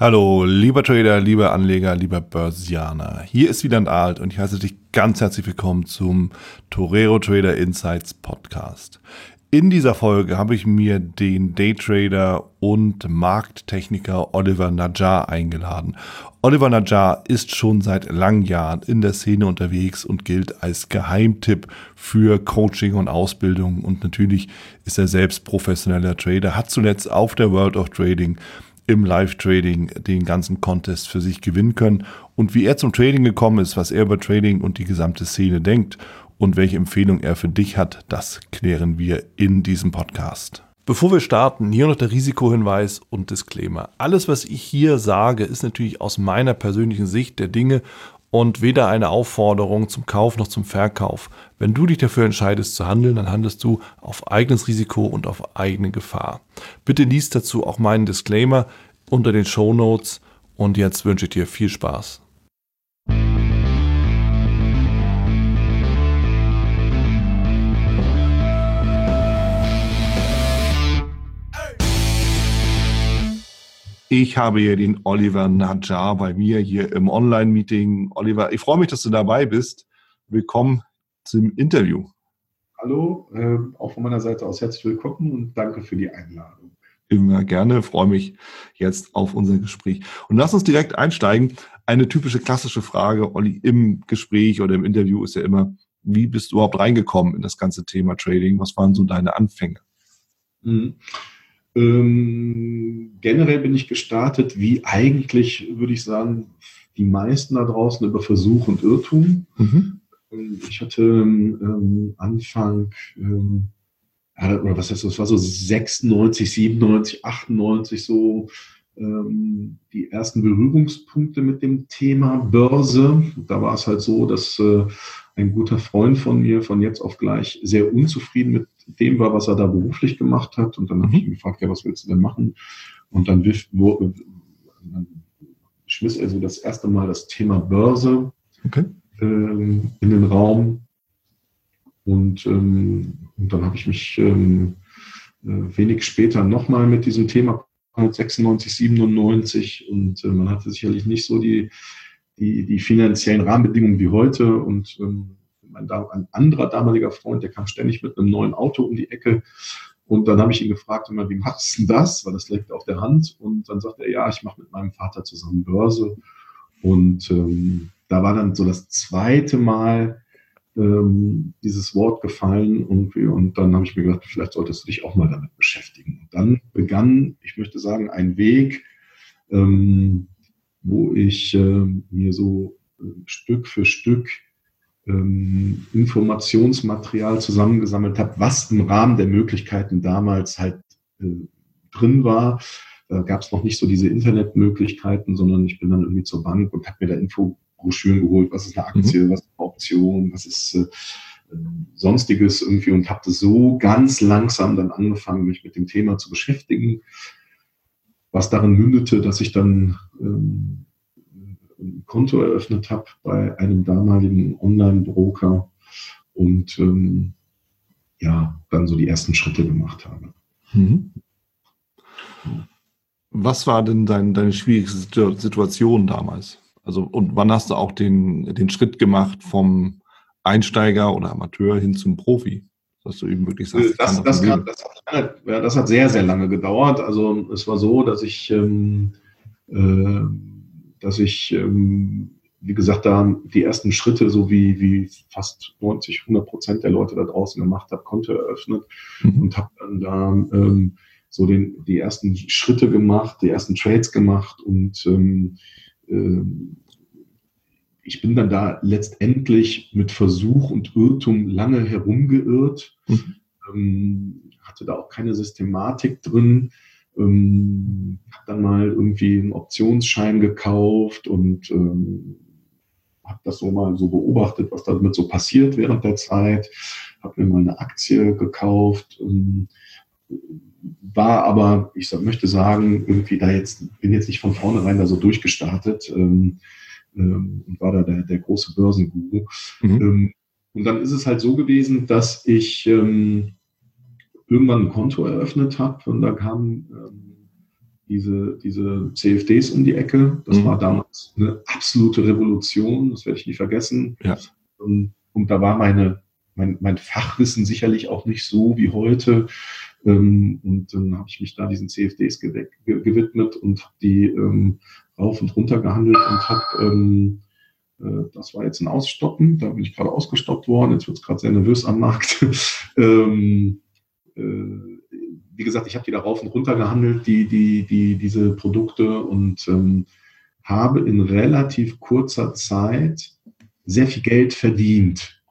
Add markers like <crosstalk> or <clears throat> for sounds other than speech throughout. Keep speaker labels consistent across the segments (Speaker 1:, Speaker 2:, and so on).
Speaker 1: Hallo, lieber Trader, lieber Anleger, lieber Börsianer. Hier ist wieder ein Alt und ich heiße dich ganz herzlich willkommen zum Torero Trader Insights Podcast. In dieser Folge habe ich mir den Daytrader und Markttechniker Oliver Najjar eingeladen. Oliver Najjar ist schon seit langen Jahren in der Szene unterwegs und gilt als Geheimtipp für Coaching und Ausbildung und natürlich ist er selbst professioneller Trader, hat zuletzt auf der World of Trading im Live-Trading den ganzen Contest für sich gewinnen können. Und wie er zum Trading gekommen ist, was er über Trading und die gesamte Szene denkt und welche Empfehlung er für dich hat, das klären wir in diesem Podcast. Bevor wir starten, hier noch der Risikohinweis und Disclaimer. Alles, was ich hier sage, ist natürlich aus meiner persönlichen Sicht der Dinge und weder eine Aufforderung zum Kauf noch zum Verkauf. Wenn du dich dafür entscheidest zu handeln, dann handelst du auf eigenes Risiko und auf eigene Gefahr. Bitte liest dazu auch meinen Disclaimer unter den Show Notes und jetzt wünsche ich dir viel Spaß. Ich habe hier den Oliver Najjar bei mir hier im Online-Meeting. Oliver, ich freue mich, dass du dabei bist. Willkommen zum Interview.
Speaker 2: Hallo, äh, auch von meiner Seite aus herzlich willkommen und danke für die Einladung.
Speaker 1: Immer gerne, freue mich jetzt auf unser Gespräch. Und lass uns direkt einsteigen. Eine typische klassische Frage, Olli, im Gespräch oder im Interview ist ja immer, wie bist du überhaupt reingekommen in das ganze Thema Trading? Was waren so deine Anfänge?
Speaker 2: Mhm. Ähm, generell bin ich gestartet, wie eigentlich, würde ich sagen, die meisten da draußen über Versuch und Irrtum. Mhm. Ähm, ich hatte ähm, Anfang, ähm, oder was heißt das war so 96, 97, 98 so ähm, die ersten Berührungspunkte mit dem Thema Börse. Da war es halt so, dass äh, ein guter Freund von mir von jetzt auf gleich sehr unzufrieden mit dem war, was er da beruflich gemacht hat. Und dann habe ich ihn gefragt, ja, was willst du denn machen? Und dann, wo, dann schmiss er so das erste Mal das Thema Börse okay. ähm, in den Raum. Und, ähm, und dann habe ich mich ähm, äh, wenig später nochmal mit diesem Thema 96, 97 und äh, man hatte sicherlich nicht so die, die, die finanziellen Rahmenbedingungen wie heute und ähm, ein, ein anderer damaliger Freund, der kam ständig mit einem neuen Auto um die Ecke. Und dann habe ich ihn gefragt, wie machst du das? Weil das liegt auf der Hand. Und dann sagte er, ja, ich mache mit meinem Vater zusammen Börse. Und ähm, da war dann so das zweite Mal ähm, dieses Wort gefallen irgendwie. Und dann habe ich mir gedacht, vielleicht solltest du dich auch mal damit beschäftigen. Und dann begann, ich möchte sagen, ein Weg, ähm, wo ich äh, mir so äh, Stück für Stück ähm, Informationsmaterial zusammengesammelt habe, was im Rahmen der Möglichkeiten damals halt äh, drin war. Da gab es noch nicht so diese Internetmöglichkeiten, sondern ich bin dann irgendwie zur Bank und habe mir da Infobroschüren geholt, was ist eine Aktie, mhm. was ist eine Option, was ist äh, sonstiges irgendwie und habe so ganz langsam dann angefangen, mich mit dem Thema zu beschäftigen, was darin mündete, dass ich dann ähm, ein Konto eröffnet habe bei einem damaligen Online-Broker und ähm, ja, dann so die ersten Schritte gemacht habe. Mhm.
Speaker 1: Was war denn dein, deine schwierigste Situation damals? Also, und wann hast du auch den, den Schritt gemacht vom Einsteiger oder Amateur hin zum Profi? Dass du eben wirklich sagst,
Speaker 2: das, das, kann, das, hat, ja, das, hat, sehr, sehr lange gedauert. Also, es war so, dass ich ähm, äh, dass ich, ähm, wie gesagt, da die ersten Schritte, so wie, wie fast 90, 100 Prozent der Leute da draußen gemacht habe, Konto eröffnet mhm. und habe dann da ähm, so den, die ersten Schritte gemacht, die ersten Trades gemacht und ähm, äh, ich bin dann da letztendlich mit Versuch und Irrtum lange herumgeirrt, mhm. ähm, hatte da auch keine Systematik drin, ähm, habe dann mal irgendwie einen Optionsschein gekauft und ähm, habe das so mal so beobachtet, was damit so passiert während der Zeit. Habe mir mal eine Aktie gekauft. Ähm, war aber, ich möchte sagen, irgendwie da jetzt, bin jetzt nicht von vornherein da so durchgestartet ähm, ähm, und war da der, der große Börsenguru. Mhm. Ähm, und dann ist es halt so gewesen, dass ich ähm, irgendwann ein Konto eröffnet habe und da kam ähm, diese, diese CFDs um die Ecke. Das mhm. war damals eine absolute Revolution, das werde ich nie vergessen. Ja. Und, und da war meine, mein, mein Fachwissen sicherlich auch nicht so wie heute. Ähm, und dann habe ich mich da diesen CFDs gewidmet und habe die ähm, rauf und runter gehandelt und habe, ähm, äh, das war jetzt ein Ausstoppen, da bin ich gerade ausgestoppt worden, jetzt wird es gerade sehr nervös am Markt. <laughs> ähm, äh, wie gesagt, ich habe die da rauf und runter gehandelt, die, die, die, diese Produkte und ähm, habe in relativ kurzer Zeit sehr viel Geld verdient.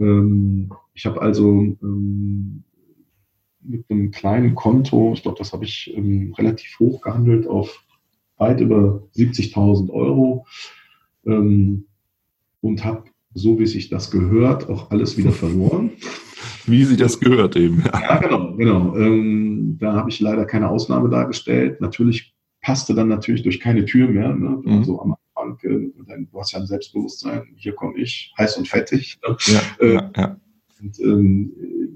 Speaker 2: Ähm, ich habe also ähm, mit einem kleinen Konto, ich glaube, das habe ich ähm, relativ hoch gehandelt auf weit über 70.000 Euro ähm, und habe, so wie sich das gehört, auch alles wieder verloren.
Speaker 1: Wie sie das gehört eben.
Speaker 2: Ja, ja genau, genau. Ähm, da habe ich leider keine Ausnahme dargestellt. Natürlich passte dann natürlich durch keine Tür mehr. Ne? Mhm. Also am Anfang, äh, du hast ja ein Selbstbewusstsein, hier komme ich, heiß und fettig. Ne? Ja, äh, ja, ja. Und, ähm,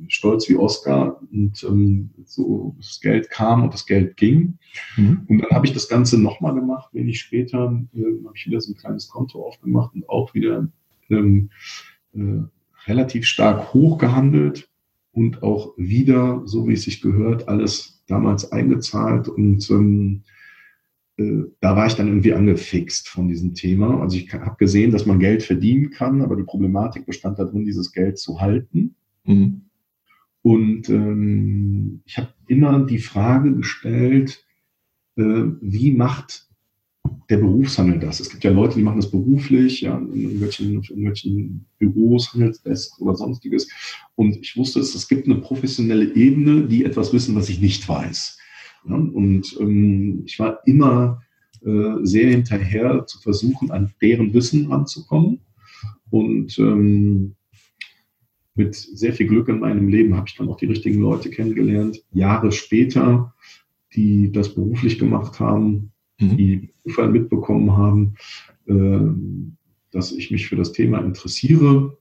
Speaker 2: stolz wie Oscar und ähm, so das Geld kam und das Geld ging. Mhm. Und dann habe ich das Ganze nochmal gemacht. Wenig später äh, habe ich wieder so ein kleines Konto aufgemacht und auch wieder ähm, äh, relativ stark hochgehandelt und auch wieder, so wie es sich gehört, alles damals eingezahlt und ähm, äh, da war ich dann irgendwie angefixt von diesem Thema. Also ich habe gesehen, dass man Geld verdienen kann, aber die Problematik bestand darin, dieses Geld zu halten. Mhm. Und ähm, ich habe immer die Frage gestellt, äh, wie macht der Berufshandel das. Es gibt ja Leute, die machen das beruflich, ja, in irgendwelchen, in irgendwelchen Büros, Handelsdesk oder sonstiges. Und ich wusste, es, es gibt eine professionelle Ebene, die etwas wissen, was ich nicht weiß. Ja, und ähm, ich war immer äh, sehr hinterher zu versuchen, an deren Wissen ranzukommen. Und ähm, mit sehr viel Glück in meinem Leben habe ich dann auch die richtigen Leute kennengelernt. Jahre später, die das beruflich gemacht haben, mhm. die Zufall mitbekommen haben, äh, dass ich mich für das Thema interessiere.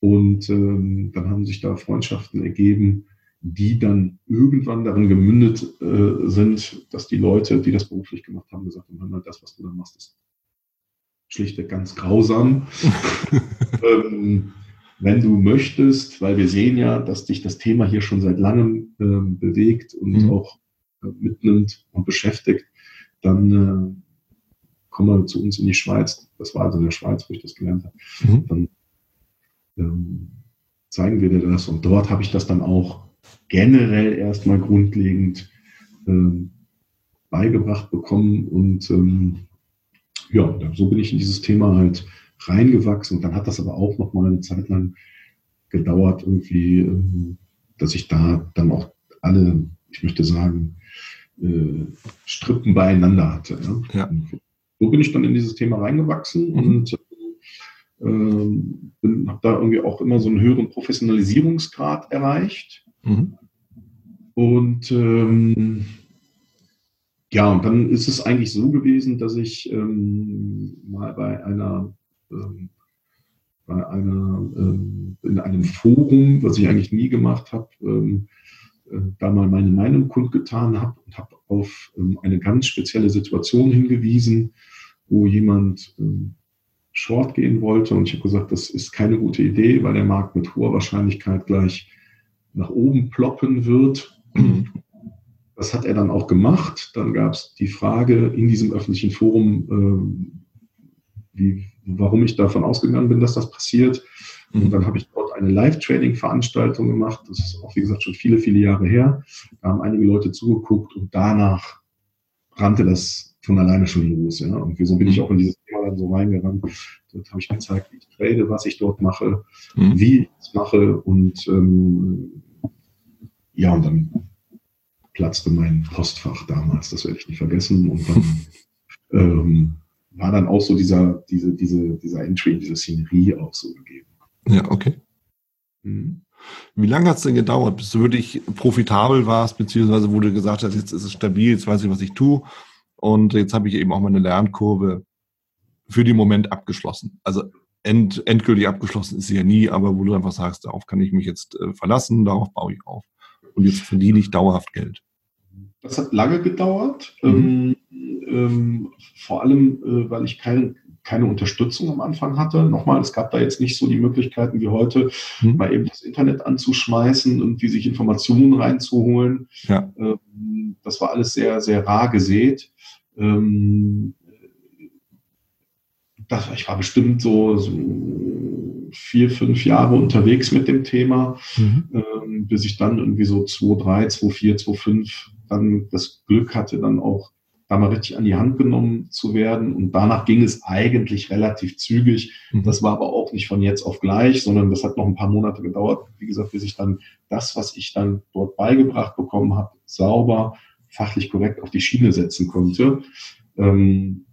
Speaker 2: Und ähm, dann haben sich da Freundschaften ergeben, die dann irgendwann darin gemündet äh, sind, dass die Leute, die das beruflich gemacht haben, gesagt haben, mal, das, was du da machst, ist schlichtweg ganz grausam. <laughs> ähm, wenn du möchtest, weil wir sehen ja, dass dich das Thema hier schon seit langem äh, bewegt und mhm. auch äh, mitnimmt und beschäftigt, dann äh, komm mal zu uns in die Schweiz. Das war also in der Schweiz, wo ich das gelernt habe. Mhm. Dann ähm, zeigen wir dir das. Und dort habe ich das dann auch generell erstmal grundlegend ähm, beigebracht bekommen. Und ähm, ja, so bin ich in dieses Thema halt reingewachsen. Und dann hat das aber auch noch mal eine Zeit lang gedauert, irgendwie, ähm, dass ich da dann auch alle, ich möchte sagen, äh, Strippen beieinander hatte. Ja? ja. So bin ich dann in dieses Thema reingewachsen mhm. und äh, habe da irgendwie auch immer so einen höheren Professionalisierungsgrad erreicht. Mhm. Und ähm, ja, und dann ist es eigentlich so gewesen, dass ich ähm, mal bei einer, ähm, bei einer, ähm, in einem Forum, was ich eigentlich nie gemacht habe, ähm, äh, da mal meine Meinung kundgetan habe und habe auf ähm, eine ganz spezielle Situation hingewiesen, wo jemand ähm, short gehen wollte. Und ich habe gesagt, das ist keine gute Idee, weil der Markt mit hoher Wahrscheinlichkeit gleich nach oben ploppen wird. Das hat er dann auch gemacht. Dann gab es die Frage in diesem öffentlichen Forum, wie, warum ich davon ausgegangen bin, dass das passiert. Und dann habe ich dort eine Live-Training-Veranstaltung gemacht. Das ist auch, wie gesagt, schon viele, viele Jahre her. Da haben einige Leute zugeguckt und danach rannte das von alleine schon los. Ja? Und so bin ich auch in dieses Thema dann so reingerannt. Dort habe ich gezeigt, wie ich trade, was ich dort mache, mhm. wie ich es mache. Und ähm, ja, und dann platzte mein Postfach damals. Das werde ich nicht vergessen. Und dann <laughs> ähm, war dann auch so dieser, diese, diese, dieser Entry, diese Szenerie auch so gegeben.
Speaker 1: Ja, okay. Mhm. Wie lange hat es denn gedauert, bis du wirklich profitabel warst, beziehungsweise wo du gesagt hast, jetzt ist es stabil, jetzt weiß ich, was ich tue und jetzt habe ich eben auch meine Lernkurve für den Moment abgeschlossen. Also end, endgültig abgeschlossen ist sie ja nie, aber wo du einfach sagst, darauf kann ich mich jetzt äh, verlassen, darauf baue ich auf. Und jetzt verdiene ich dauerhaft Geld.
Speaker 2: Das hat lange gedauert, mhm. ähm, ähm, vor allem, äh, weil ich kein, keine Unterstützung am Anfang hatte. Nochmal, es gab da jetzt nicht so die Möglichkeiten wie heute, mhm. mal eben das Internet anzuschmeißen und wie sich Informationen reinzuholen. Ja. Ähm, das war alles sehr, sehr rar gesät. Ähm, das, ich war bestimmt so, so, vier, fünf Jahre unterwegs mit dem Thema, mhm. ähm, bis ich dann irgendwie so 2,3, 2,4, 2,5 dann das Glück hatte, dann auch da mal richtig an die Hand genommen zu werden. Und danach ging es eigentlich relativ zügig. Mhm. Das war aber auch nicht von jetzt auf gleich, sondern das hat noch ein paar Monate gedauert, wie gesagt, bis ich dann das, was ich dann dort beigebracht bekommen habe, sauber, fachlich korrekt auf die Schiene setzen konnte. Ähm,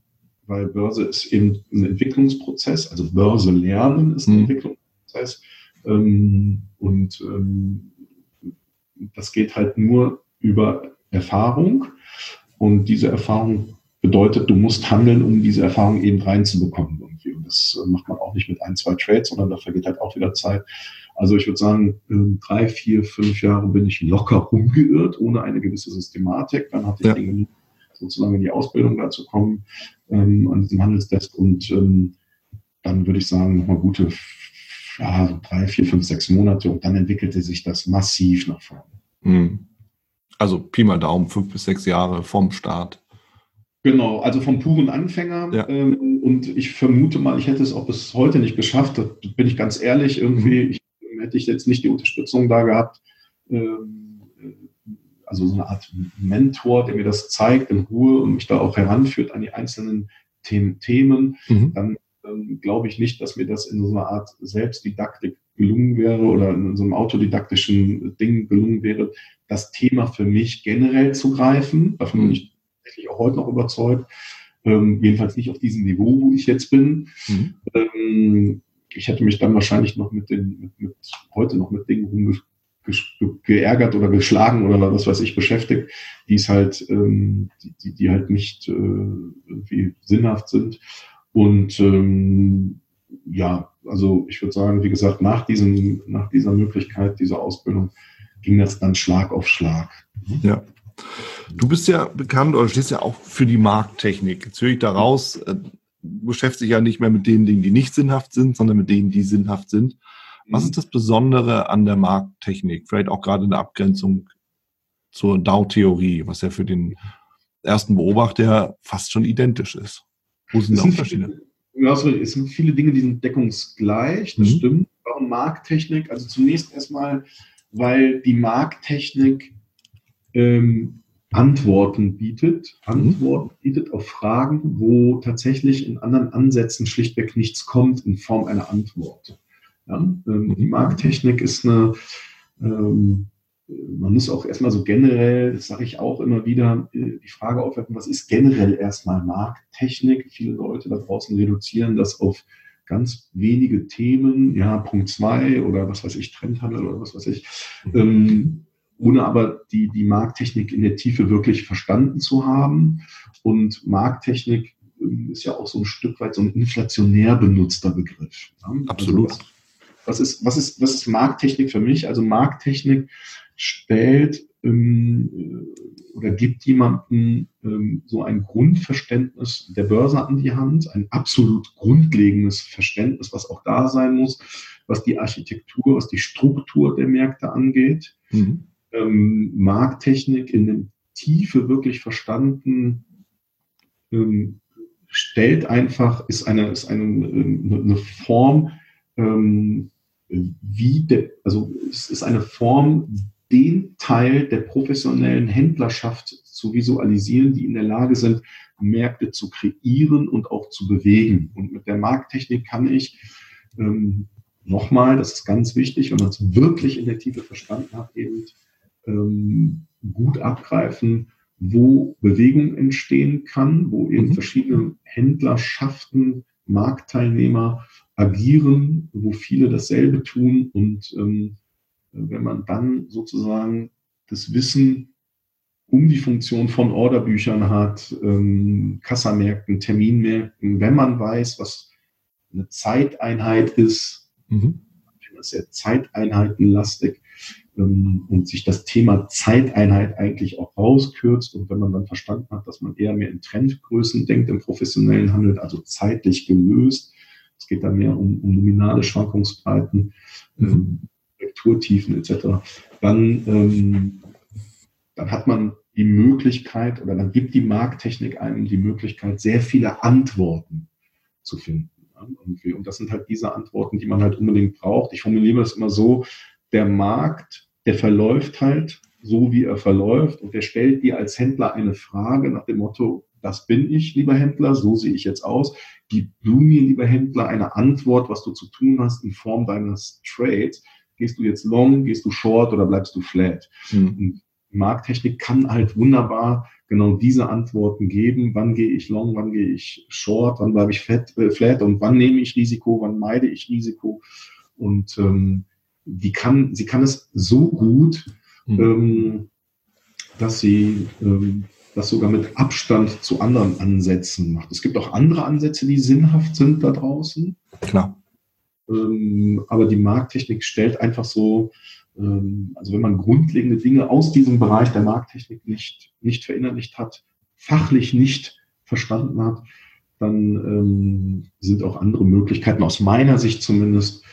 Speaker 2: weil Börse ist eben ein Entwicklungsprozess, also Börse lernen ist ein mhm. Entwicklungsprozess. Ähm, und ähm, das geht halt nur über Erfahrung. Und diese Erfahrung bedeutet, du musst handeln, um diese Erfahrung eben reinzubekommen. Irgendwie. Und das äh, macht man auch nicht mit ein, zwei Trades, sondern dafür geht halt auch wieder Zeit. Also ich würde sagen, ähm, drei, vier, fünf Jahre bin ich locker rumgeirrt, ohne eine gewisse Systematik. Dann hatte ich ja. Dinge, sozusagen in die Ausbildung dazu kommen, ähm, an diesem Handelsdesk. Und ähm, dann würde ich sagen, nochmal gute ja, drei, vier, fünf, sechs Monate. Und dann entwickelte sich das massiv nach vorne. Mhm.
Speaker 1: Also Pi mal Daumen, fünf bis sechs Jahre vom Start.
Speaker 2: Genau, also vom puren Anfänger. Ja. Ähm, und ich vermute mal, ich hätte es auch bis heute nicht geschafft. Da bin ich ganz ehrlich. Irgendwie mhm. ich, hätte ich jetzt nicht die Unterstützung da gehabt. Ähm, also so eine Art Mentor, der mir das zeigt in Ruhe und mich da auch heranführt an die einzelnen Themen. Mhm. Dann ähm, glaube ich nicht, dass mir das in so einer Art Selbstdidaktik gelungen wäre oder in so einem autodidaktischen Ding gelungen wäre, das Thema für mich generell zu greifen. Davon bin ich tatsächlich auch heute noch überzeugt. Ähm, jedenfalls nicht auf diesem Niveau, wo ich jetzt bin. Mhm. Ähm, ich hätte mich dann wahrscheinlich noch mit den, mit, mit heute noch mit Dingen rumge geärgert oder geschlagen oder was weiß ich beschäftigt, die es halt, ähm, die, die halt nicht äh, irgendwie sinnhaft sind. Und ähm, ja, also ich würde sagen, wie gesagt, nach diesem, nach dieser Möglichkeit, dieser Ausbildung, ging das dann Schlag auf Schlag.
Speaker 1: Ja. Du bist ja bekannt oder stehst ja auch für die Markttechnik. Jetzt höre ich daraus, äh, beschäftigst dich ja nicht mehr mit den Dingen, die nicht sinnhaft sind, sondern mit denen, die sinnhaft sind. Was ist das Besondere an der Markttechnik? Vielleicht auch gerade in der Abgrenzung zur Dow-Theorie, was ja für den ersten Beobachter fast schon identisch ist.
Speaker 2: Wo sind da <laughs> Unterschiede? Ja, es sind viele Dinge, die sind deckungsgleich, das mhm. stimmt. Warum Markttechnik? Also zunächst erstmal, weil die Markttechnik ähm, Antworten bietet, mhm. Antworten bietet auf Fragen, wo tatsächlich in anderen Ansätzen schlichtweg nichts kommt in Form einer Antwort. Ja? Ähm, die mhm. Markttechnik ist eine, ähm, man muss auch erstmal so generell, das sage ich auch immer wieder, äh, die Frage aufwerfen, was ist generell erstmal Markttechnik? Viele Leute da draußen reduzieren das auf ganz wenige Themen, ja, Punkt zwei oder was weiß ich, Trendhandel oder was weiß ich, mhm. ähm, ohne aber die, die Markttechnik in der Tiefe wirklich verstanden zu haben. Und Markttechnik ähm, ist ja auch so ein Stück weit so ein inflationär benutzter Begriff.
Speaker 1: Ja? Also Absolut.
Speaker 2: Also was ist, was ist, was ist Markttechnik für mich? Also Markttechnik stellt ähm, oder gibt jemandem ähm, so ein Grundverständnis der Börse an die Hand, ein absolut grundlegendes Verständnis, was auch da sein muss, was die Architektur, was die Struktur der Märkte angeht. Mhm. Ähm, Markttechnik in der Tiefe wirklich verstanden ähm, stellt einfach, ist eine, ist eine, eine Form, ähm, wie der, also es ist eine Form, den Teil der professionellen Händlerschaft zu visualisieren, die in der Lage sind, Märkte zu kreieren und auch zu bewegen. Und mit der Markttechnik kann ich ähm, nochmal, das ist ganz wichtig, wenn man es wirklich in der Tiefe verstanden hat, eben ähm, gut abgreifen, wo Bewegung entstehen kann, wo eben mhm. verschiedene Händlerschaften, Marktteilnehmer agieren, wo viele dasselbe tun. Und ähm, wenn man dann sozusagen das Wissen um die Funktion von Orderbüchern hat, ähm, Kassamärkten, Terminmärkten, wenn man weiß, was eine Zeiteinheit ist, mhm. das ist sehr zeiteinheitenlastig, ähm, und sich das Thema Zeiteinheit eigentlich auch rauskürzt. Und wenn man dann verstanden hat, dass man eher mehr in Trendgrößen denkt im professionellen Handel, also zeitlich gelöst, es geht da mehr um, um nominale Schwankungsbreiten, mhm. ähm, Vektortiefen etc., dann, ähm, dann hat man die Möglichkeit oder dann gibt die Markttechnik einem die Möglichkeit, sehr viele Antworten zu finden. Und das sind halt diese Antworten, die man halt unbedingt braucht. Ich formuliere das immer so, der Markt der verläuft halt so, wie er verläuft und der stellt dir als Händler eine Frage nach dem Motto, das bin ich, lieber Händler, so sehe ich jetzt aus. Gib du mir, lieber Händler, eine Antwort, was du zu tun hast in Form deines Trades. Gehst du jetzt long, gehst du short oder bleibst du flat? Mhm. Markttechnik kann halt wunderbar genau diese Antworten geben. Wann gehe ich long, wann gehe ich short, wann bleibe ich flat, äh, flat und wann nehme ich Risiko, wann meide ich Risiko. Und ähm, die kann, sie kann es so gut, mhm. ähm, dass sie ähm, das sogar mit Abstand zu anderen Ansätzen macht. Es gibt auch andere Ansätze, die sinnhaft sind da draußen.
Speaker 1: Klar.
Speaker 2: Ähm, aber die Markttechnik stellt einfach so, ähm, also wenn man grundlegende Dinge aus diesem Bereich der Markttechnik nicht, nicht verinnerlicht hat, fachlich nicht verstanden hat, dann ähm, sind auch andere Möglichkeiten aus meiner Sicht zumindest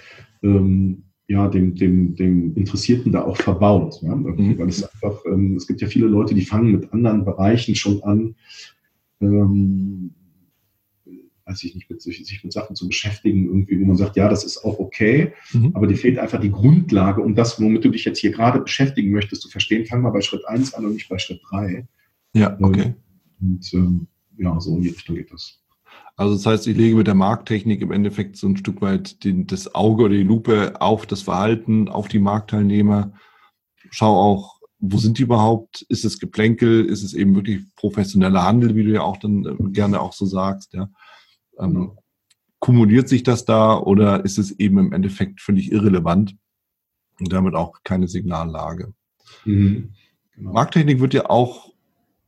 Speaker 2: ähm, ja, dem, dem, dem Interessierten da auch verbaut. Ja? Mhm. Weil es einfach, ähm, es gibt ja viele Leute, die fangen mit anderen Bereichen schon an, ähm, weiß ich nicht, mit, sich mit Sachen zu beschäftigen, irgendwie, wo man sagt, ja, das ist auch okay, mhm. aber dir fehlt einfach die Grundlage, um das, womit du dich jetzt hier gerade beschäftigen möchtest, zu verstehen, fang mal bei Schritt 1 an und nicht bei Schritt 3.
Speaker 1: Ja, okay.
Speaker 2: Und ähm, ja, so in die Richtung geht das.
Speaker 1: Also das heißt, ich lege mit der Markttechnik im Endeffekt so ein Stück weit den, das Auge oder die Lupe auf das Verhalten, auf die Marktteilnehmer. Schau auch, wo sind die überhaupt? Ist es Geplänkel? Ist es eben wirklich professioneller Handel, wie du ja auch dann äh, gerne auch so sagst? Ja. Ähm, genau. kumuliert sich das da oder ist es eben im Endeffekt völlig irrelevant und damit auch keine Signallage? Mhm. Genau. Markttechnik wird ja auch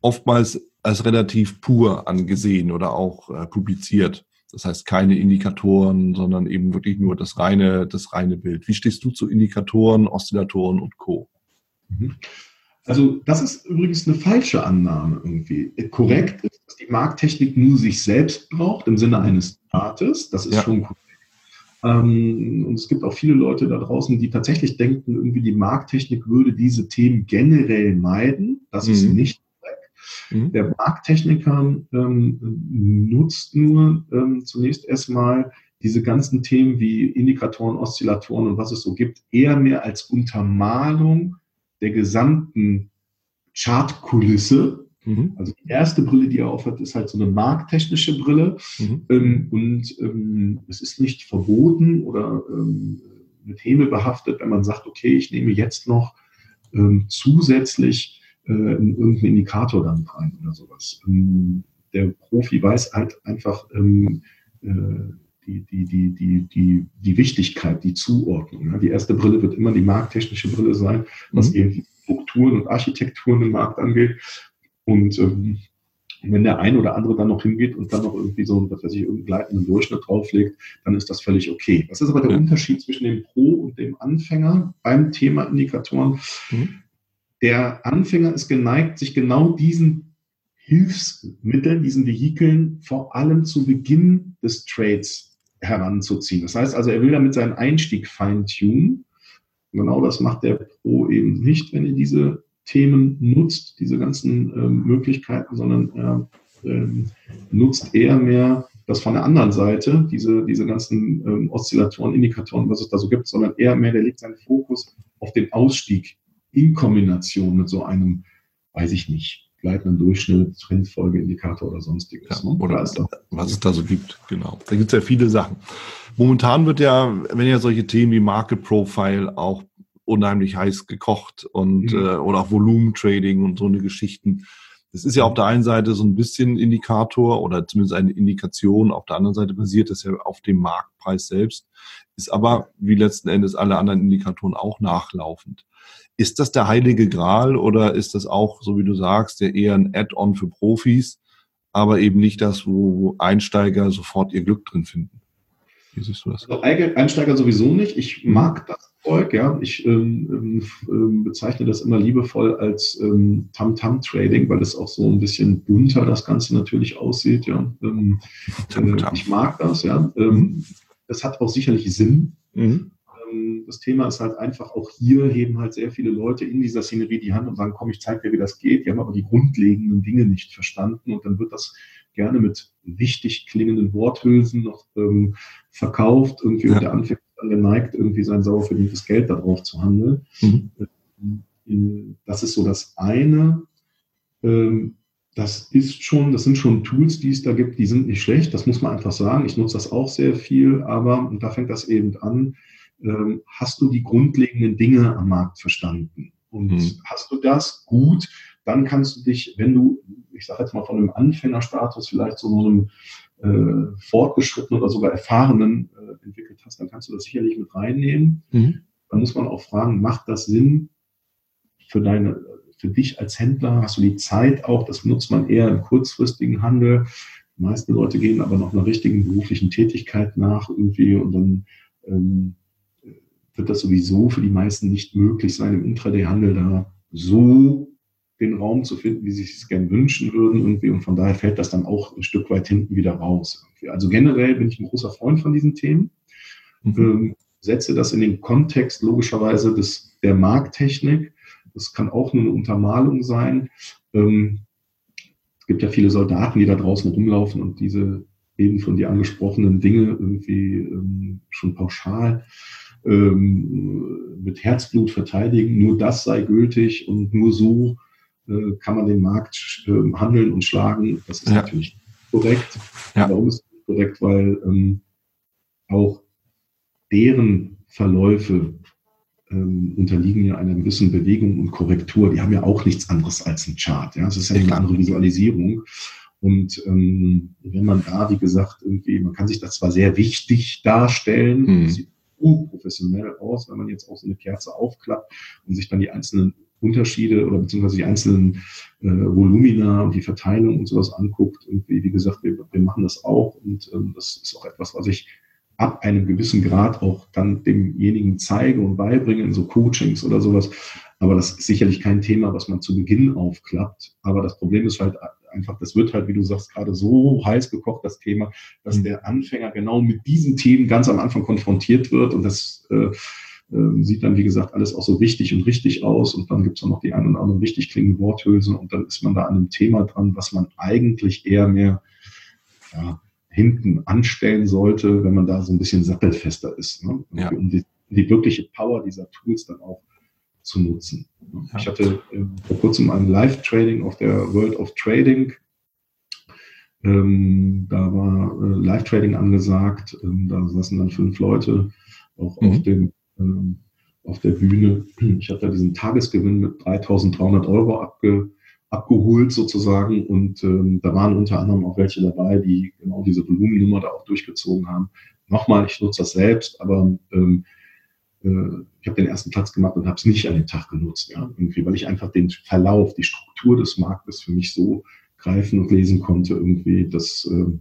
Speaker 1: oftmals als relativ pur angesehen oder auch äh, publiziert. Das heißt keine Indikatoren, sondern eben wirklich nur das reine, das reine Bild. Wie stehst du zu Indikatoren, Oszillatoren und Co?
Speaker 2: Mhm. Also das ist übrigens eine falsche Annahme irgendwie. Korrekt die Markttechnik nur sich selbst braucht im Sinne eines Staates. Das ist ja. schon korrekt. Ähm, und es gibt auch viele Leute da draußen, die tatsächlich denken, irgendwie die Markttechnik würde diese Themen generell meiden. Das mhm. ist nicht Mhm. Der Markttechniker ähm, nutzt nur ähm, zunächst erstmal diese ganzen Themen wie Indikatoren, Oszillatoren und was es so gibt, eher mehr als Untermalung der gesamten Chartkulisse. Mhm. Also die erste Brille, die er aufhat, ist halt so eine markttechnische Brille. Mhm. Ähm, und ähm, es ist nicht verboten oder ähm, mit Häme behaftet, wenn man sagt, okay, ich nehme jetzt noch ähm, zusätzlich äh, irgendeinen Indikator dann rein oder sowas. Ähm, der Profi weiß halt einfach ähm, äh, die, die, die, die, die, die Wichtigkeit, die Zuordnung. Ja. Die erste Brille wird immer die markttechnische Brille sein, was mhm. irgendwie Strukturen und Architekturen im Markt angeht. Und ähm, wenn der ein oder andere dann noch hingeht und dann noch irgendwie so, was weiß ich, irgendeinen gleitenden Durchschnitt drauflegt, dann ist das völlig okay. Was ist aber der ja. Unterschied zwischen dem Pro und dem Anfänger beim Thema Indikatoren? Mhm der Anfänger ist geneigt, sich genau diesen Hilfsmitteln, diesen Vehikeln vor allem zu Beginn des Trades heranzuziehen. Das heißt also, er will damit seinen Einstieg feintunen. Genau das macht der Pro eben nicht, wenn er diese Themen nutzt, diese ganzen äh, Möglichkeiten, sondern er äh, nutzt eher mehr das von der anderen Seite, diese, diese ganzen ähm, Oszillatoren, Indikatoren, was es da so gibt, sondern eher mehr, der legt seinen Fokus auf den Ausstieg in Kombination mit so einem, weiß ich nicht, gleitenden Durchschnitt, Trendfolgeindikator oder sonstiges.
Speaker 1: Ja, ne? oder was, was es da so gibt, genau. Da gibt es ja viele Sachen. Momentan wird ja, wenn ja solche Themen wie Market Profile auch unheimlich heiß gekocht und mhm. äh, oder auch Volumentrading und so eine Geschichten. Das ist ja auf der einen Seite so ein bisschen Indikator oder zumindest eine Indikation. Auf der anderen Seite basiert das ja auf dem Marktpreis selbst, ist aber wie letzten Endes alle anderen Indikatoren auch nachlaufend. Ist das der heilige Gral oder ist das auch, so wie du sagst, der eher ein Add-on für Profis, aber eben nicht das, wo Einsteiger sofort ihr Glück drin finden?
Speaker 2: Wie siehst du das? Also Einsteiger sowieso nicht. Ich mag das Erfolg, ja. Ich ähm, ähm, bezeichne das immer liebevoll als ähm, Tam-Tam-Trading, weil es auch so ein bisschen bunter das Ganze natürlich aussieht, ja. Ähm, äh, ich mag das, ja. Ähm, mhm. das hat auch sicherlich Sinn. Mhm. Ähm, das Thema ist halt einfach, auch hier heben halt sehr viele Leute in dieser Szenerie die Hand und sagen, komm, ich zeige dir, wie das geht. Die haben aber die grundlegenden Dinge nicht verstanden und dann wird das gerne mit wichtig klingenden Worthülsen noch ähm, verkauft. Irgendwie ja. und der Anfänger dann geneigt, irgendwie sein sauer verdientes Geld darauf zu handeln. Mhm. Das ist so das eine. Ähm, das ist schon, das sind schon Tools, die es da gibt, die sind nicht schlecht, das muss man einfach sagen. Ich nutze das auch sehr viel, aber, und da fängt das eben an, ähm, hast du die grundlegenden Dinge am Markt verstanden? Und mhm. hast du das gut, dann kannst du dich, wenn du, ich sage jetzt mal von einem Anfängerstatus vielleicht zu so einem äh, fortgeschrittenen oder sogar erfahrenen äh, entwickelt hast, dann kannst du das sicherlich mit reinnehmen. Mhm. Dann muss man auch fragen, macht das Sinn für deine, für dich als Händler? Hast du die Zeit auch? Das nutzt man eher im kurzfristigen Handel. Die meisten Leute gehen aber noch einer richtigen beruflichen Tätigkeit nach irgendwie und dann ähm, wird das sowieso für die meisten nicht möglich sein, im Intraday-Handel da so den Raum zu finden, wie sie es gerne wünschen würden irgendwie. Und von daher fällt das dann auch ein Stück weit hinten wieder raus. Irgendwie. Also generell bin ich ein großer Freund von diesen Themen. Mhm. Ähm, setze das in den Kontext logischerweise des, der Markttechnik. Das kann auch nur eine Untermalung sein. Ähm, es gibt ja viele Soldaten, die da draußen rumlaufen und diese eben von dir angesprochenen Dinge irgendwie ähm, schon pauschal ähm, mit Herzblut verteidigen. Nur das sei gültig und nur so äh, kann man den Markt äh, handeln und schlagen. Das ist ja. natürlich korrekt. Ja. Warum ist das korrekt? Weil ähm, auch deren Verläufe ähm, unterliegen ja einer gewissen Bewegung und Korrektur. Die haben ja auch nichts anderes als ein Chart. Ja, es ist ja eine andere Visualisierung. Und ähm, wenn man da, wie gesagt, irgendwie, man kann sich das zwar sehr wichtig darstellen, hm. sieht professionell aus, wenn man jetzt auch so eine Kerze aufklappt und sich dann die einzelnen Unterschiede oder beziehungsweise die einzelnen äh, Volumina und die Verteilung und sowas anguckt. Und wie, wie gesagt, wir, wir machen das auch und ähm, das ist auch etwas, was ich ab einem gewissen Grad auch dann demjenigen zeige und beibringe in so Coachings oder sowas. Aber das ist sicherlich kein Thema, was man zu Beginn aufklappt. Aber das Problem ist halt einfach, das wird halt, wie du sagst, gerade so heiß gekocht, das Thema, dass mhm. der Anfänger genau mit diesen Themen ganz am Anfang konfrontiert wird und das äh, äh, sieht dann, wie gesagt, alles auch so wichtig und richtig aus und dann gibt es auch noch die ein oder andere richtig klingende Worthülsen und dann ist man da an einem Thema dran, was man eigentlich eher mehr ja, hinten anstellen sollte, wenn man da so ein bisschen sattelfester ist, ne? ja. um die, die, wirkliche Power dieser Tools dann auch zu nutzen. Ja. Ich hatte äh, vor kurzem ein Live-Trading auf der World of Trading. Ähm, da war äh, Live-Trading angesagt. Ähm, da saßen dann fünf Leute auch mhm. auf dem ähm, auf der Bühne. Ich habe da diesen Tagesgewinn mit 3.300 Euro abge, abgeholt sozusagen und ähm, da waren unter anderem auch welche dabei, die genau diese Volumennummer da auch durchgezogen haben. Nochmal, ich nutze das selbst, aber ähm, äh, ich habe den ersten Platz gemacht und habe es nicht an dem Tag genutzt, ja, irgendwie, weil ich einfach den Verlauf, die Struktur des Marktes für mich so greifen und lesen konnte, irgendwie, dass äh,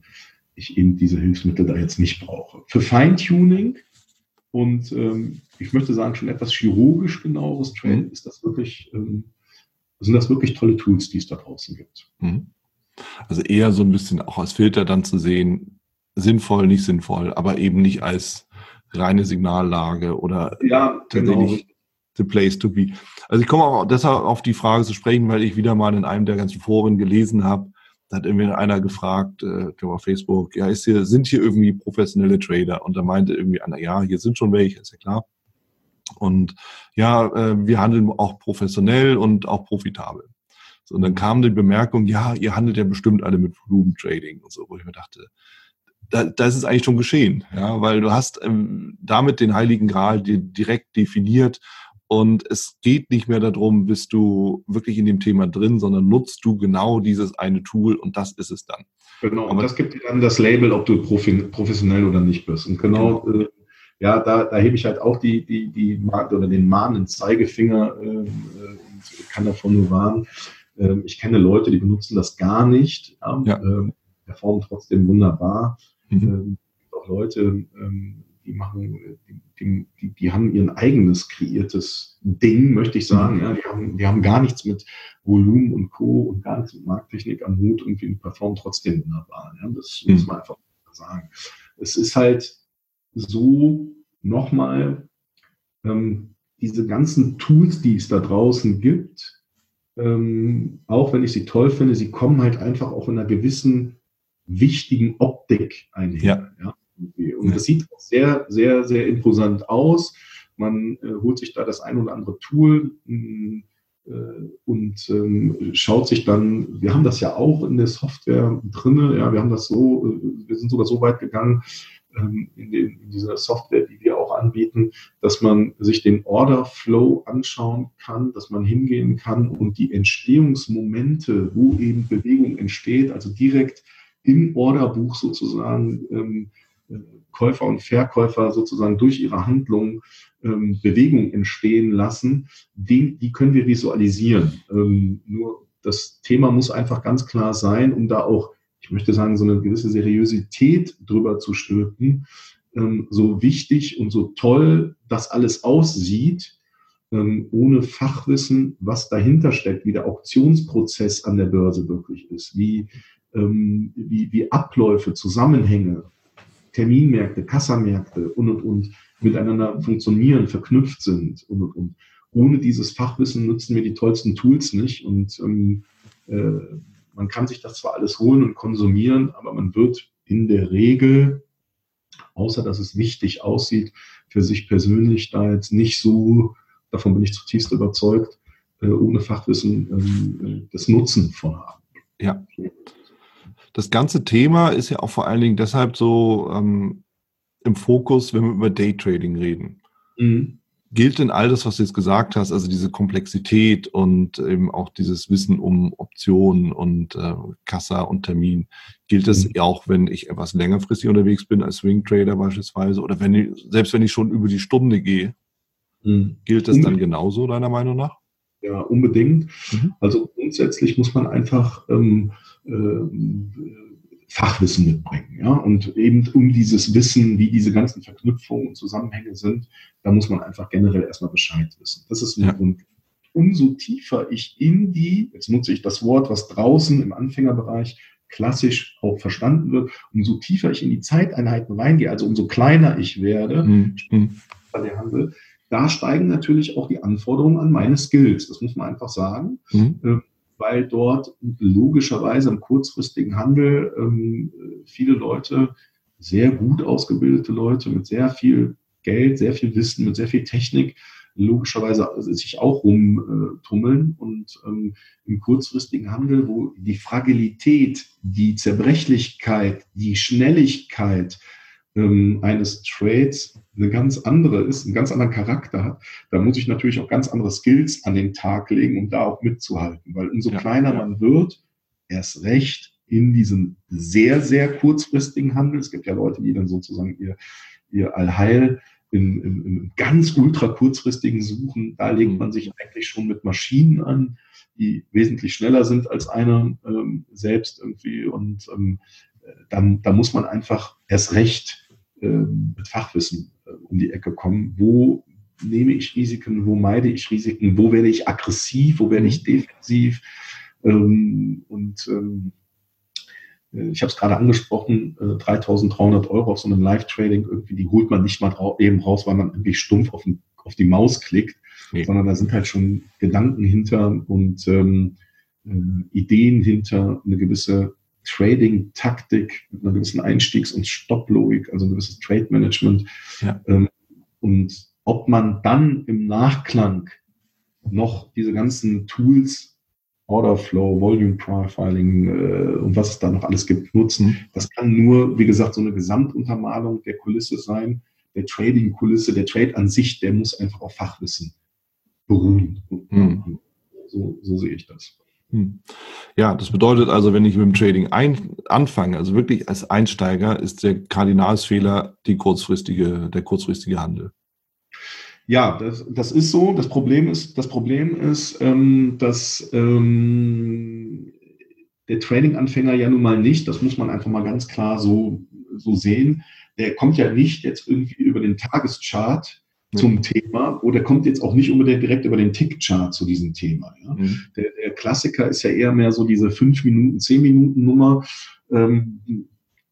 Speaker 2: ich eben diese Hilfsmittel da jetzt nicht brauche. Für Feintuning und ähm, ich möchte sagen, schon etwas chirurgisch genaueres Train mhm. ist das wirklich, ähm, sind das wirklich tolle Tools, die es da draußen gibt. Mhm.
Speaker 1: Also eher so ein bisschen auch als Filter dann zu sehen, sinnvoll, nicht sinnvoll, aber eben nicht als reine Signallage oder
Speaker 2: ja, genau.
Speaker 1: the place to be. Also ich komme auch deshalb auf die Frage zu sprechen, weil ich wieder mal in einem der ganzen Foren gelesen habe, da hat irgendwie einer gefragt, äh, glaube auf Facebook, ja, ist hier, sind hier irgendwie professionelle Trader? Und da meinte irgendwie einer, ja, hier sind schon welche, ist ja klar. Und ja, äh, wir handeln auch professionell und auch profitabel. So, und dann kam die Bemerkung, ja, ihr handelt ja bestimmt alle mit Volumentrading und so, wo ich mir dachte, da, da ist es eigentlich schon geschehen, ja, weil du hast ähm, damit den Heiligen Gral direkt definiert und es geht nicht mehr darum, bist du wirklich in dem Thema drin, sondern nutzt du genau dieses eine Tool und das ist es dann.
Speaker 2: Genau, und das gibt dir dann das Label, ob du professionell oder nicht bist. Und genau, genau. Äh, ja, da, da hebe ich halt auch die, die, die oder den mahnenden Zeigefinger äh, äh, und kann davon nur warnen. Äh, ich kenne Leute, die benutzen das gar nicht, ja. ähm, performen trotzdem wunderbar. Mhm. Ähm, auch Leute, ähm, die machen, die, die, die, haben ihren eigenes kreiertes Ding, möchte ich sagen. Ja, die, haben, die haben gar nichts mit Volumen und Co. und gar nichts mit Markttechnik am Hut und die performen trotzdem wunderbar. Ja, das mhm. muss man einfach sagen. Es ist halt so nochmal, ähm, diese ganzen Tools, die es da draußen gibt, ähm, auch wenn ich sie toll finde, sie kommen halt einfach auch in einer gewissen wichtigen Optik einher. Ja. ja. Und das sieht sehr, sehr, sehr imposant aus. Man äh, holt sich da das ein oder andere Tool äh, und ähm, schaut sich dann, wir haben das ja auch in der Software drinne, ja, wir haben das so, äh, wir sind sogar so weit gegangen, ähm, in, den, in, dieser Software, die wir auch anbieten, dass man sich den Order Flow anschauen kann, dass man hingehen kann und die Entstehungsmomente, wo eben Bewegung entsteht, also direkt im Orderbuch sozusagen ähm, äh, Käufer und Verkäufer sozusagen durch ihre Handlungen ähm, Bewegung entstehen lassen, die, die können wir visualisieren. Ähm, nur das Thema muss einfach ganz klar sein, um da auch, ich möchte sagen, so eine gewisse Seriosität drüber zu stülpen. Ähm, so wichtig und so toll das alles aussieht, ähm, ohne Fachwissen, was dahinter steckt, wie der Auktionsprozess an der Börse wirklich ist, wie ähm, wie, wie Abläufe, Zusammenhänge, Terminmärkte, Kassamärkte und, und, und miteinander funktionieren, verknüpft sind und, und, und. Ohne dieses Fachwissen nutzen wir die tollsten Tools nicht und ähm, äh, man kann sich das zwar alles holen und konsumieren, aber man wird in der Regel, außer dass es wichtig aussieht, für sich persönlich da jetzt nicht so, davon bin ich zutiefst überzeugt, äh, ohne Fachwissen ähm, das Nutzen von haben.
Speaker 1: Ja das ganze Thema ist ja auch vor allen Dingen deshalb so ähm, im Fokus, wenn wir über Daytrading reden. Mhm. Gilt denn all das, was du jetzt gesagt hast, also diese Komplexität und eben auch dieses Wissen um Optionen und äh, Kassa und Termin, gilt das mhm. auch, wenn ich etwas längerfristig unterwegs bin als Swing Trader beispielsweise oder wenn ich, selbst wenn ich schon über die Stunde gehe, mhm. gilt das dann genauso deiner Meinung nach?
Speaker 2: Ja, unbedingt. Mhm. Also grundsätzlich muss man einfach ähm, äh, Fachwissen mitbringen. Ja? Und eben um dieses Wissen, wie diese ganzen Verknüpfungen und Zusammenhänge sind, da muss man einfach generell erstmal Bescheid wissen. Das ist ein ja. Grund. Umso tiefer ich in die, jetzt nutze ich das Wort, was draußen im Anfängerbereich klassisch auch verstanden wird, umso tiefer ich in die Zeiteinheiten reingehe, also umso kleiner ich werde, mhm. bei der Handel, da steigen natürlich auch die Anforderungen an meine Skills. Das muss man einfach sagen. Mhm. Weil dort logischerweise im kurzfristigen Handel ähm, viele Leute, sehr gut ausgebildete Leute mit sehr viel Geld, sehr viel Wissen, mit sehr viel Technik, logischerweise sich auch rumtummeln und ähm, im kurzfristigen Handel, wo die Fragilität, die Zerbrechlichkeit, die Schnelligkeit ähm, eines Trades eine ganz andere ist, einen ganz anderen Charakter hat, da muss ich natürlich auch ganz andere Skills an den Tag legen, um da auch mitzuhalten. Weil umso ja, kleiner man wird, erst recht in diesem sehr, sehr kurzfristigen Handel. Es gibt ja Leute, die dann sozusagen ihr, ihr Allheil im, im, im ganz ultra kurzfristigen suchen. Da legt mhm. man sich eigentlich schon mit Maschinen an, die wesentlich schneller sind als einer ähm, selbst irgendwie. Und ähm, dann, da muss man einfach erst recht mit Fachwissen äh, um die Ecke kommen. Wo nehme ich Risiken, wo meide ich Risiken, wo werde ich aggressiv, wo werde ich defensiv. Ähm, und ähm, äh, ich habe es gerade angesprochen, 3.300 äh, Euro auf so einem Live-Trading, irgendwie, die holt man nicht mal eben raus, weil man irgendwie stumpf auf, den, auf die Maus klickt, nee. sondern da sind halt schon Gedanken hinter und ähm, Ideen hinter, eine gewisse Trading-Taktik mit einer gewissen Einstiegs- und Stopplogik, also ein gewisses Trade-Management. Ja. Ähm, und ob man dann im Nachklang noch diese ganzen Tools, Order Flow, Volume Profiling äh, und was es da noch alles gibt, nutzen, das kann nur, wie gesagt, so eine Gesamtuntermalung der Kulisse sein, der Trading-Kulisse, der Trade an sich, der muss einfach auf Fachwissen beruhen. Mhm. So, so sehe ich das.
Speaker 1: Hm. Ja, das bedeutet also, wenn ich mit dem Trading ein, anfange, also wirklich als Einsteiger, ist der Kardinalsfehler die kurzfristige, der kurzfristige Handel.
Speaker 2: Ja, das, das ist so. Das Problem ist, das Problem ist, ähm, dass ähm, der Trading-Anfänger ja nun mal nicht, das muss man einfach mal ganz klar so, so sehen, der kommt ja nicht jetzt irgendwie über den Tageschart zum mhm. Thema oder kommt jetzt auch nicht unbedingt direkt über den Tick-Chart zu diesem Thema. Ja? Mhm. Der, der, Klassiker ist ja eher mehr so diese 5 Minuten, 10 Minuten Nummer. Ähm,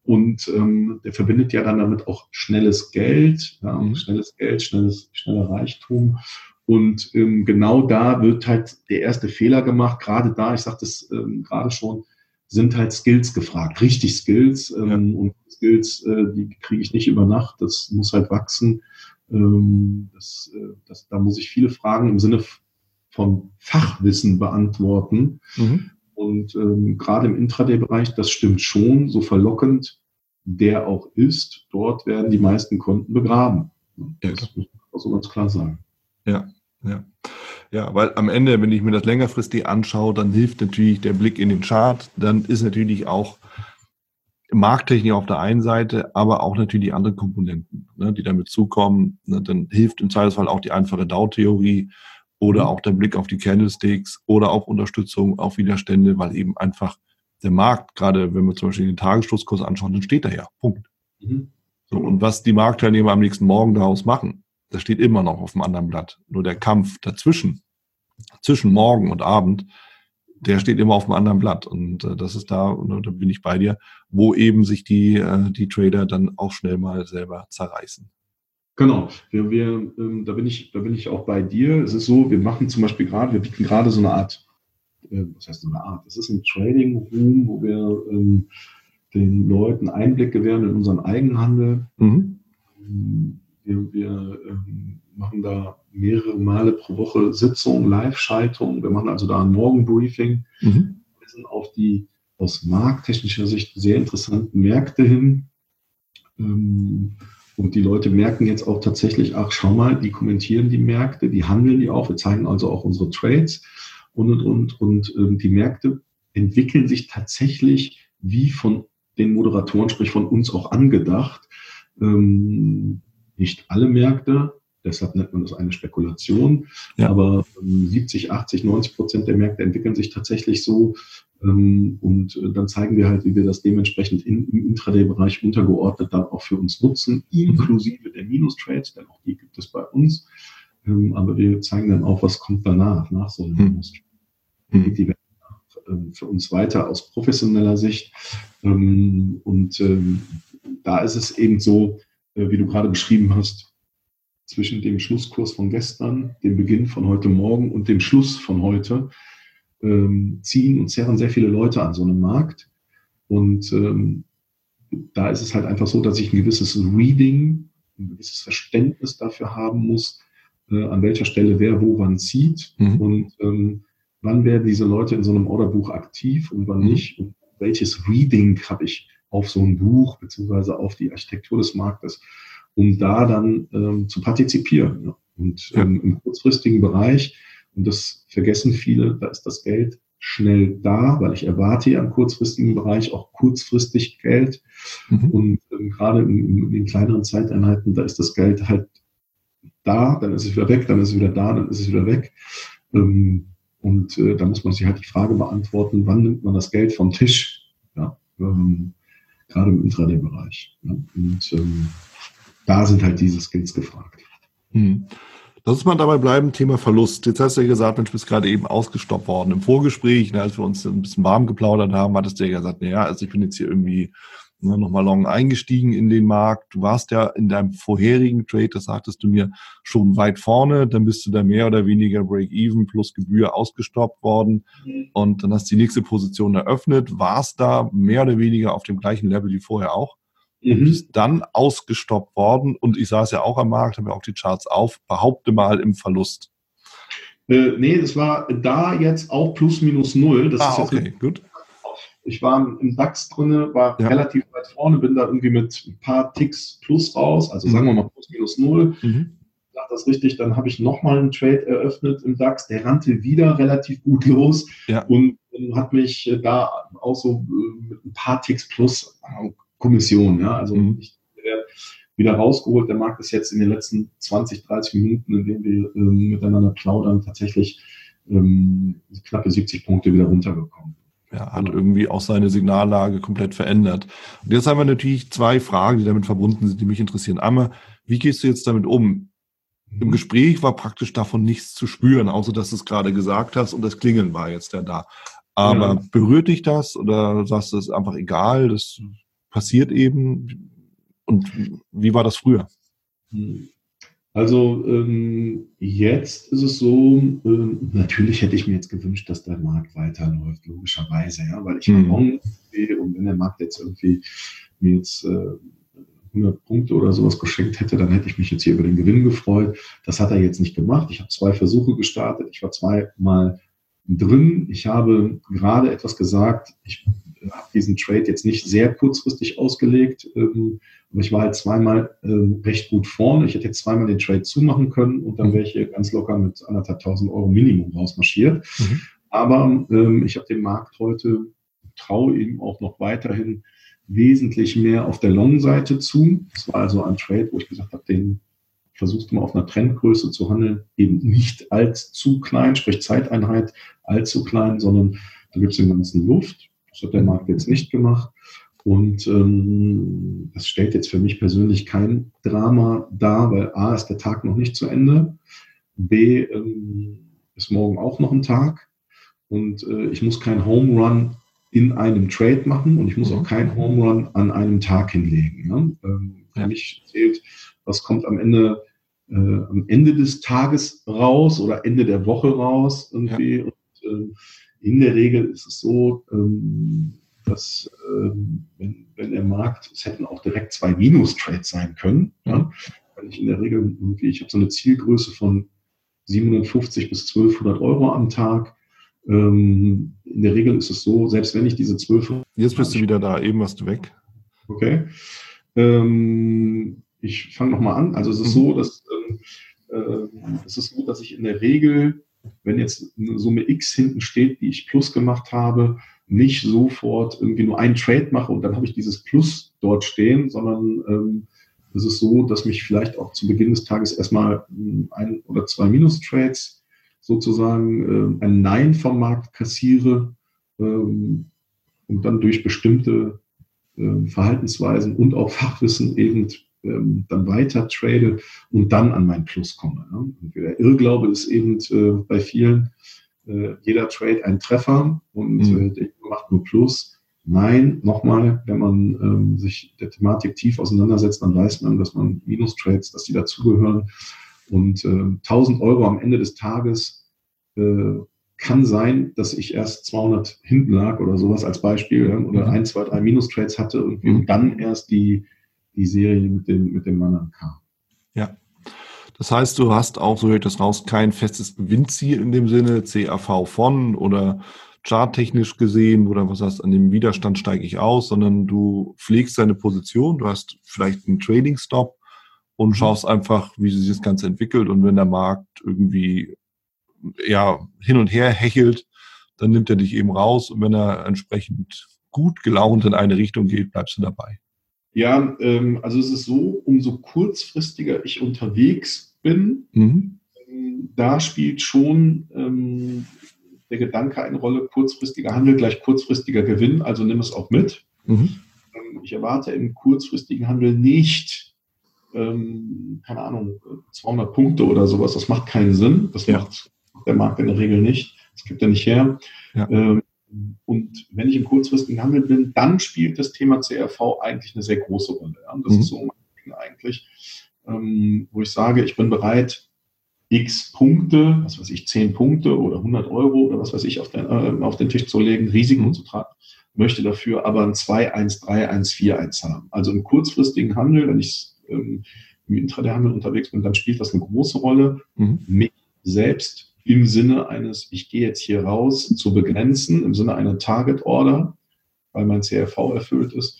Speaker 2: und ähm, der verbindet ja dann damit auch schnelles Geld, ja, mhm. schnelles Geld, schnelles, schneller Reichtum. Und ähm, genau da wird halt der erste Fehler gemacht. Gerade da, ich sagte es ähm, gerade schon, sind halt Skills gefragt, richtig Skills. Ähm, ja. Und Skills, äh, die kriege ich nicht über Nacht. Das muss halt wachsen. Ähm, das, äh, das, da muss ich viele Fragen im Sinne von Fachwissen beantworten. Mhm. Und ähm, gerade im Intraday-Bereich, das stimmt schon, so verlockend der auch ist, dort werden die meisten Konten begraben. Das ja. muss man so ganz klar sagen.
Speaker 1: Ja, ja. Ja, weil am Ende, wenn ich mir das längerfristig anschaue, dann hilft natürlich der Blick in den Chart. Dann ist natürlich auch Markttechnik auf der einen Seite, aber auch natürlich andere Komponenten, ne, die damit zukommen. Ne, dann hilft im Zweifelsfall auch die einfache DAO-Theorie oder mhm. auch der Blick auf die Candlesticks oder auch Unterstützung auf Widerstände, weil eben einfach der Markt, gerade wenn wir zum Beispiel den Tagesschlusskurs anschauen, dann steht er ja. Punkt. Mhm. So, und was die Marktteilnehmer am nächsten Morgen daraus machen, das steht immer noch auf dem anderen Blatt. Nur der Kampf dazwischen, zwischen Morgen und Abend, der steht immer auf dem anderen Blatt. Und äh, das ist da, und da bin ich bei dir, wo eben sich die, äh, die Trader dann auch schnell mal selber zerreißen.
Speaker 2: Genau, wir, wir, ähm, da, bin ich, da bin ich auch bei dir. Es ist so, wir machen zum Beispiel gerade, wir bieten gerade so eine Art, äh, was heißt so eine Art? Es ist ein Trading Room, wo wir ähm, den Leuten Einblick gewähren in unseren Eigenhandel. Mhm. Wir, wir ähm, machen da mehrere Male pro Woche Sitzungen, Live-Schaltungen. Wir machen also da ein Morgenbriefing. Mhm. Wir sind auf die aus markttechnischer Sicht sehr interessanten Märkte hin. Ähm, und die Leute merken jetzt auch tatsächlich, ach, schau mal, die kommentieren die Märkte, die handeln die auch. Wir zeigen also auch unsere Trades und, und, und. Und ähm, die Märkte entwickeln sich tatsächlich wie von den Moderatoren, sprich von uns auch angedacht. Ähm, nicht alle Märkte, deshalb nennt man das eine Spekulation, ja. aber ähm, 70, 80, 90 Prozent der Märkte entwickeln sich tatsächlich so ähm, und äh, dann zeigen wir halt, wie wir das dementsprechend in, im Intraday-Bereich untergeordnet dann auch für uns nutzen, inklusive der Minus-Trades, denn auch die gibt es bei uns, ähm, aber wir zeigen dann auch, was kommt danach, nach so einem hm. Minus-Trade. Hm. Die werden ähm, für uns weiter aus professioneller Sicht und da ist es eben so, wie du gerade beschrieben hast, zwischen dem Schlusskurs von gestern, dem Beginn von heute Morgen und dem Schluss von heute, ähm, ziehen und zerren sehr viele Leute an so einem Markt. Und ähm, da ist es halt einfach so, dass ich ein gewisses Reading, ein gewisses Verständnis dafür haben muss, äh, an welcher Stelle wer wo wann zieht mhm. und ähm, wann werden diese Leute in so einem Orderbuch aktiv und wann mhm. nicht und welches Reading habe ich auf so ein Buch beziehungsweise auf die Architektur des Marktes, um da dann ähm, zu partizipieren. Ja. Und ähm, im kurzfristigen Bereich, und das vergessen viele, da ist das Geld schnell da, weil ich erwarte ja im kurzfristigen Bereich auch kurzfristig Geld. Mhm. Und ähm, gerade in, in, den kleineren Zeiteinheiten, da ist das Geld halt da, dann ist es wieder weg, dann ist es wieder da, dann ist es wieder weg. Ähm, und äh, da muss man sich halt die Frage beantworten, wann nimmt man das Geld vom Tisch? Ja, ähm, gerade im Intraday-Bereich. Ja? Und ähm, da sind halt diese Skills gefragt.
Speaker 1: Hm. Lass uns mal dabei bleiben, Thema Verlust. Jetzt hast du ja gesagt, Mensch, bist gerade eben ausgestoppt worden. Im Vorgespräch, ne, als wir uns ein bisschen warm geplaudert haben, hattest du ja gesagt, naja, also ich bin jetzt hier irgendwie ne, nochmal long eingestiegen in den Markt. Du warst ja in deinem vorherigen Trade, das sagtest du mir, schon weit vorne. Dann bist du da mehr oder weniger Break-Even plus Gebühr ausgestoppt worden. Mhm. Und dann hast du die nächste Position eröffnet, warst da mehr oder weniger auf dem gleichen Level wie vorher auch. Mhm. Bist dann ausgestoppt worden. Und ich saß ja auch am Markt, habe ja auch die Charts auf, behaupte mal im Verlust.
Speaker 2: Äh, nee, das war da jetzt auch plus minus null. Das ah, ist okay, gut. Ich war im DAX drin, war ja. relativ weit vorne, bin da irgendwie mit ein paar Ticks plus raus, also mhm. sagen wir mal plus minus null. Mhm. Sag das richtig, dann habe ich nochmal einen Trade eröffnet im DAX, der rannte wieder relativ gut los ja. und, und hat mich da auch so äh, mit ein paar Ticks plus äh, Kommission, ja, also mhm. ich werde wieder rausgeholt. Der Markt ist jetzt in den letzten 20, 30 Minuten, in denen wir ähm, miteinander plaudern, tatsächlich ähm, knappe 70 Punkte wieder runtergekommen.
Speaker 1: Ja, hat irgendwie auch seine Signallage komplett verändert. Und jetzt haben wir natürlich zwei Fragen, die damit verbunden sind, die mich interessieren. Einmal, wie gehst du jetzt damit um? Im Gespräch war praktisch davon nichts zu spüren, außer dass du es gerade gesagt hast und das Klingeln war jetzt ja da. Aber ja. berührt dich das oder sagst du, es ist einfach egal, das passiert eben? Und wie war das früher?
Speaker 2: Also ähm, jetzt ist es so, ähm, natürlich hätte ich mir jetzt gewünscht, dass der Markt weiterläuft, logischerweise, ja, weil ich mhm. long und wenn der Markt jetzt irgendwie mir jetzt äh, 100 Punkte oder sowas geschenkt hätte, dann hätte ich mich jetzt hier über den Gewinn gefreut. Das hat er jetzt nicht gemacht. Ich habe zwei Versuche gestartet. Ich war zweimal drin. Ich habe gerade etwas gesagt. Ich habe diesen Trade jetzt nicht sehr kurzfristig ausgelegt. Ähm, aber ich war halt zweimal ähm, recht gut vorne. Ich hätte jetzt zweimal den Trade zumachen können und dann wäre ich hier ganz locker mit anderthalb tausend Euro Minimum rausmarschiert. Mhm. Aber ähm, ich habe den Markt heute, traue ihm auch noch weiterhin wesentlich mehr auf der Long-Seite zu. Das war also ein Trade, wo ich gesagt habe, den versuchst du mal auf einer Trendgröße zu handeln, eben nicht allzu klein, sprich Zeiteinheit allzu klein, sondern da gibt es den ganzen Luft. Das hat der Markt jetzt nicht gemacht. Und ähm, das stellt jetzt für mich persönlich kein Drama dar, weil A ist der Tag noch nicht zu Ende, B ähm, ist morgen auch noch ein Tag und äh, ich muss kein Home Run in einem Trade machen und ich muss auch mhm. kein Home Run an einem Tag hinlegen. Ne? Ähm, für mich zählt, was kommt am Ende, äh, am Ende des Tages raus oder Ende der Woche raus irgendwie. Ja. Und, äh, in der Regel ist es so, ähm, dass ähm, wenn, wenn der Markt, es hätten auch direkt zwei Minus-Trades sein können, ja? weil ich in der Regel ich habe so eine Zielgröße von 750 bis 1200 Euro am Tag ähm, in der Regel ist es so, selbst wenn ich diese zwölf.
Speaker 1: Jetzt bist du wieder da, eben warst du weg.
Speaker 2: Okay. Ich fange nochmal an. Also es ist mhm. so, dass äh, es ist so, dass ich in der Regel, wenn jetzt eine Summe X hinten steht, die ich Plus gemacht habe, nicht sofort irgendwie nur einen Trade mache und dann habe ich dieses Plus dort stehen, sondern ähm, es ist so, dass mich vielleicht auch zu Beginn des Tages erstmal ein oder zwei Minus-Trades sozusagen äh, ein Nein vom Markt kassiere ähm, und dann durch bestimmte äh, Verhaltensweisen und auch Fachwissen eben ähm, dann weiter trade und dann an mein Plus komme. Ne? Der Irrglaube ist eben äh, bei vielen, äh, jeder Trade ein Treffer und mhm. der macht nur Plus. Nein, nochmal, wenn man ähm, sich der Thematik tief auseinandersetzt, dann weiß man, dass man Minus-Trades, dass die dazugehören und äh, 1000 Euro am Ende des Tages äh, kann sein, dass ich erst 200 hinten lag oder sowas als Beispiel ja, oder mhm. ein, zwei, drei Minus-Trades hatte und mhm. dann erst die, die Serie mit dem, mit dem Mann kam.
Speaker 1: Ja. Das heißt, du hast auch, so höre ich das raus, kein festes Gewinnziel in dem Sinne, CAV von oder charttechnisch gesehen, oder was heißt, an dem Widerstand steige ich aus, sondern du pflegst deine Position, du hast vielleicht einen Trading-Stop und mhm. schaust einfach, wie sich das Ganze entwickelt und wenn der Markt irgendwie ja, hin und her hechelt, dann nimmt er dich eben raus und wenn er entsprechend gut gelaunt in eine Richtung geht, bleibst du dabei.
Speaker 2: Ja, ähm, also es ist so, umso kurzfristiger ich unterwegs bin, mhm. ähm, da spielt schon ähm, der Gedanke eine Rolle, kurzfristiger Handel gleich kurzfristiger Gewinn, also nimm es auch mit. Mhm. Ähm, ich erwarte im kurzfristigen Handel nicht, ähm, keine Ahnung, 200 Punkte oder sowas, das macht keinen Sinn. Das ja. macht der Markt in der Regel nicht. Das gibt er nicht her. Ja. Und wenn ich im kurzfristigen Handel bin, dann spielt das Thema CRV eigentlich eine sehr große Rolle. Ja? Das mhm. ist so mein Ding eigentlich, ähm, wo ich sage, ich bin bereit, x Punkte, was weiß ich, 10 Punkte oder 100 Euro oder was weiß ich, auf den, äh, auf den Tisch zu legen, Risiken mhm. zu tragen, möchte dafür aber ein 2, 1, 3, 1, 4, 1 haben. Also im kurzfristigen Handel, wenn ich ähm, im Intraday-Handel unterwegs bin, dann spielt das eine große Rolle, mhm. mich selbst im Sinne eines, ich gehe jetzt hier raus, zu begrenzen, im Sinne einer Target Order, weil mein CRV erfüllt ist.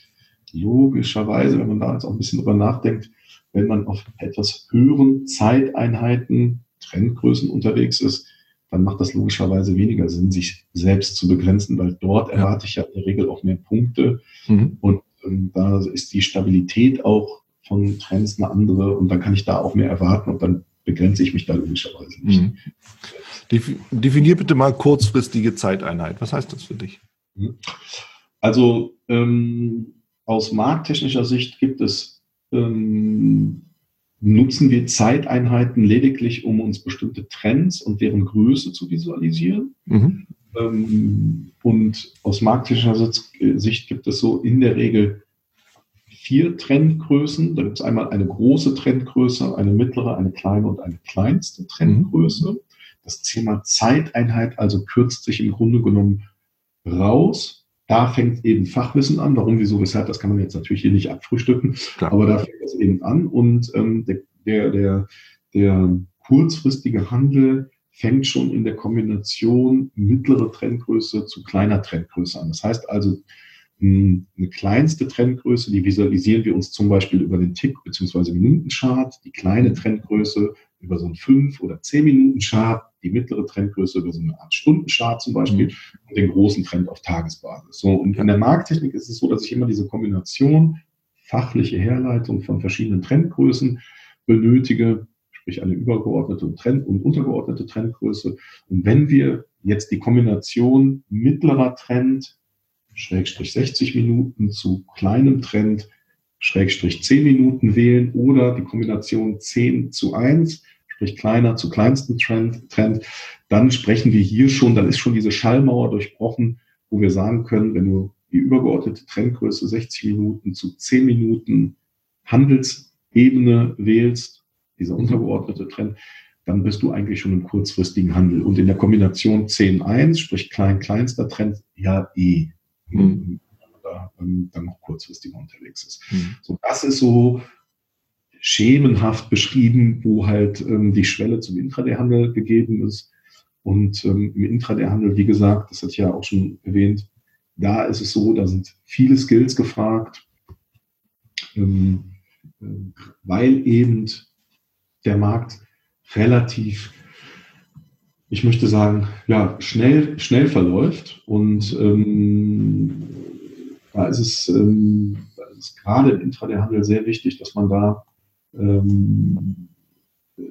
Speaker 2: Logischerweise, wenn man da jetzt auch ein bisschen drüber nachdenkt, wenn man auf etwas höheren Zeiteinheiten, Trendgrößen unterwegs ist, dann macht das logischerweise weniger Sinn, sich selbst zu begrenzen, weil dort erwarte ich ja in der Regel auch mehr Punkte. Mhm. Und ähm, da ist die Stabilität auch von Trends eine andere und dann kann ich da auch mehr erwarten und dann begrenze ich mich da logischerweise nicht. Mhm.
Speaker 1: Definier bitte mal kurzfristige Zeiteinheit. Was heißt das für dich?
Speaker 2: Mhm. Also ähm, aus markttechnischer Sicht gibt es, ähm, nutzen wir Zeiteinheiten lediglich, um uns bestimmte Trends und deren Größe zu visualisieren. Mhm. Ähm, und aus markttechnischer Sicht gibt es so in der Regel vier Trendgrößen. Da gibt es einmal eine große Trendgröße, eine mittlere, eine kleine und eine kleinste Trendgröße. Mhm. Das Thema Zeiteinheit also kürzt sich im Grunde genommen raus. Da fängt eben Fachwissen an. Warum, wieso, weshalb, das kann man jetzt natürlich hier nicht abfrühstücken. Klar. Aber da fängt das eben an. Und ähm, der, der, der, der kurzfristige Handel fängt schon in der Kombination mittlere Trendgröße zu kleiner Trendgröße an. Das heißt also, eine kleinste Trendgröße, die visualisieren wir uns zum Beispiel über den Tick- bzw. Minutenchart, die kleine Trendgröße über so einen 5- oder 10-Minuten-Chart, die mittlere Trendgröße über so eine Art Stundenchart zum Beispiel mhm. und den großen Trend auf Tagesbasis. So, und in der Markttechnik ist es so, dass ich immer diese Kombination fachliche Herleitung von verschiedenen Trendgrößen benötige, sprich eine übergeordnete Trend- und untergeordnete Trendgröße. Und wenn wir jetzt die Kombination mittlerer Trend, Schrägstrich 60 Minuten zu kleinem Trend, Schrägstrich 10 Minuten wählen oder die Kombination 10 zu 1, sprich kleiner zu kleinsten Trend, Trend, dann sprechen wir hier schon, dann ist schon diese Schallmauer durchbrochen, wo wir sagen können, wenn du die übergeordnete Trendgröße 60 Minuten zu 10 Minuten Handelsebene wählst, dieser untergeordnete Trend, dann bist du eigentlich schon im kurzfristigen Handel. Und in der Kombination 10-1, sprich klein, kleinster Trend, ja eh. Mhm da ähm, dann noch kurzfristig unterwegs ist. Mhm. So, das ist so schemenhaft beschrieben, wo halt ähm, die Schwelle zum Intraday-Handel gegeben ist. Und ähm, im Intraday-Handel, wie gesagt, das hatte ich ja auch schon erwähnt, da ist es so, da sind viele Skills gefragt, ähm, äh, weil eben der Markt relativ ich möchte sagen, ja, schnell, schnell verläuft und ähm, da ist es, ähm, ist gerade im Intraday-Handel sehr wichtig, dass man da, ähm, äh,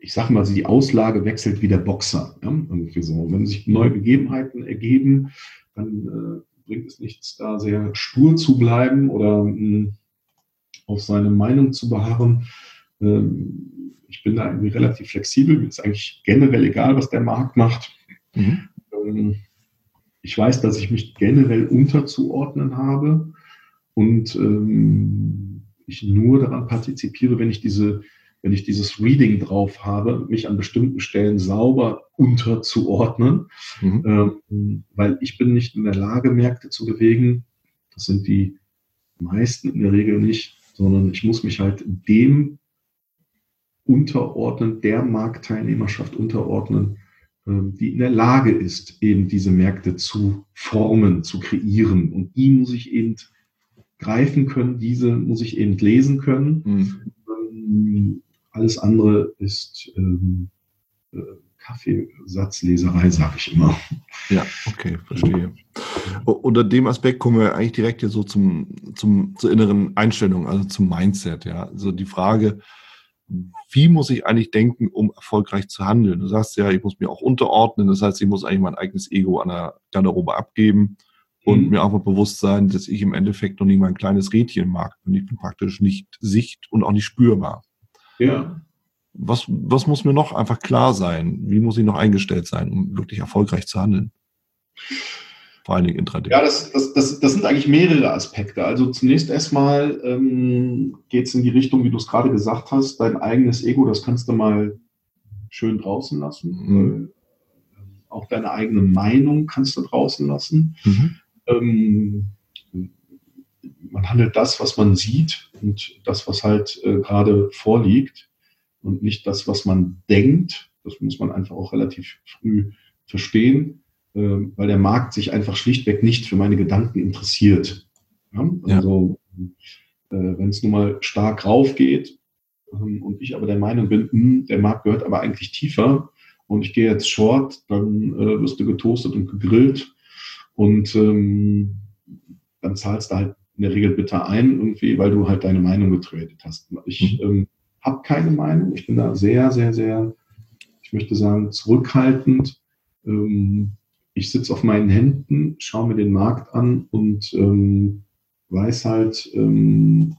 Speaker 2: ich sage mal, die Auslage wechselt wie der Boxer. Ja? Irgendwie so. Wenn sich neue Gegebenheiten ergeben, dann äh, bringt es nichts, da sehr stur zu bleiben oder mh, auf seine Meinung zu beharren. Ähm, ich bin da irgendwie relativ flexibel. Mir ist eigentlich generell egal, was der Markt macht. Mhm. Ähm, ich weiß, dass ich mich generell unterzuordnen habe und ähm, ich nur daran partizipiere, wenn ich diese wenn ich dieses Reading drauf habe, mich an bestimmten Stellen sauber unterzuordnen, mhm. ähm, weil ich bin nicht in der Lage, Märkte zu bewegen. Das sind die meisten in der Regel nicht, sondern ich muss mich halt dem unterordnen, der Marktteilnehmerschaft unterordnen, ähm, die in der Lage ist, eben diese Märkte zu formen, zu kreieren. Und die muss ich eben greifen können, diese muss ich eben lesen können. Mhm. Alles andere ist ähm, äh, Kaffeesatzleserei, sage ich immer.
Speaker 1: Ja, okay, verstehe. Unter dem Aspekt kommen wir eigentlich direkt hier so zum, zum, zur inneren Einstellung, also zum Mindset. Ja, also die Frage, wie muss ich eigentlich denken, um erfolgreich zu handeln? Du sagst ja, ich muss mir auch unterordnen. Das heißt, ich muss eigentlich mein eigenes Ego an der Garderobe abgeben und mhm. mir einfach bewusst sein, dass ich im Endeffekt noch nicht mein kleines Rädchen mag und ich bin praktisch nicht sicht und auch nicht spürbar.
Speaker 2: Ja.
Speaker 1: Was, was muss mir noch einfach klar sein? Wie muss ich noch eingestellt sein, um wirklich erfolgreich zu handeln?
Speaker 2: Vor allen Dingen Intraday? Ja, das, das, das, das sind eigentlich mehrere Aspekte. Also zunächst erstmal ähm, geht es in die Richtung, wie du es gerade gesagt hast, dein eigenes Ego, das kannst du mal schön draußen lassen. Mhm. Äh, auch deine eigene Meinung kannst du draußen lassen. Mhm. Ähm, man handelt das, was man sieht und das, was halt äh, gerade vorliegt und nicht das, was man denkt. Das muss man einfach auch relativ früh verstehen. Ähm, weil der Markt sich einfach schlichtweg nicht für meine Gedanken interessiert. Ja? Also äh, wenn es nun mal stark rauf geht ähm, und ich aber der Meinung bin, mh, hm, der Markt gehört aber eigentlich tiefer und ich gehe jetzt short, dann äh, wirst du getoastet und gegrillt und ähm, dann zahlst du halt in der Regel bitter ein, irgendwie, weil du halt deine Meinung getradet hast. Ich mhm. ähm, habe keine Meinung. Ich bin da sehr, sehr, sehr, ich möchte sagen, zurückhaltend. Ähm, ich sitze auf meinen Händen, schaue mir den Markt an und ähm, weiß halt, ähm,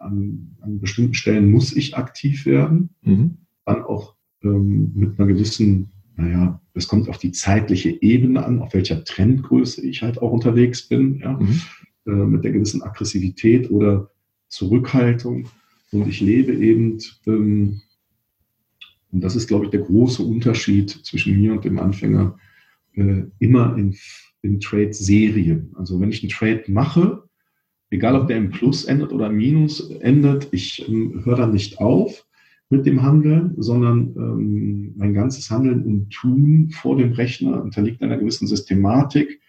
Speaker 2: an, an, bestimmten Stellen muss ich aktiv werden. Mhm. Dann auch ähm, mit einer gewissen, naja, es kommt auf die zeitliche Ebene an, auf welcher Trendgröße ich halt auch unterwegs bin, ja, mhm. äh, mit der gewissen Aggressivität oder Zurückhaltung. Und ich lebe eben, ähm, und das ist, glaube ich, der große Unterschied zwischen mir und dem Anfänger, äh, immer in, in Trade-Serien. Also wenn ich einen Trade mache, egal ob der im Plus endet oder im Minus endet, ich ähm, höre dann nicht auf mit dem Handeln, sondern ähm, mein ganzes Handeln und Tun vor dem Rechner unterliegt einer gewissen Systematik,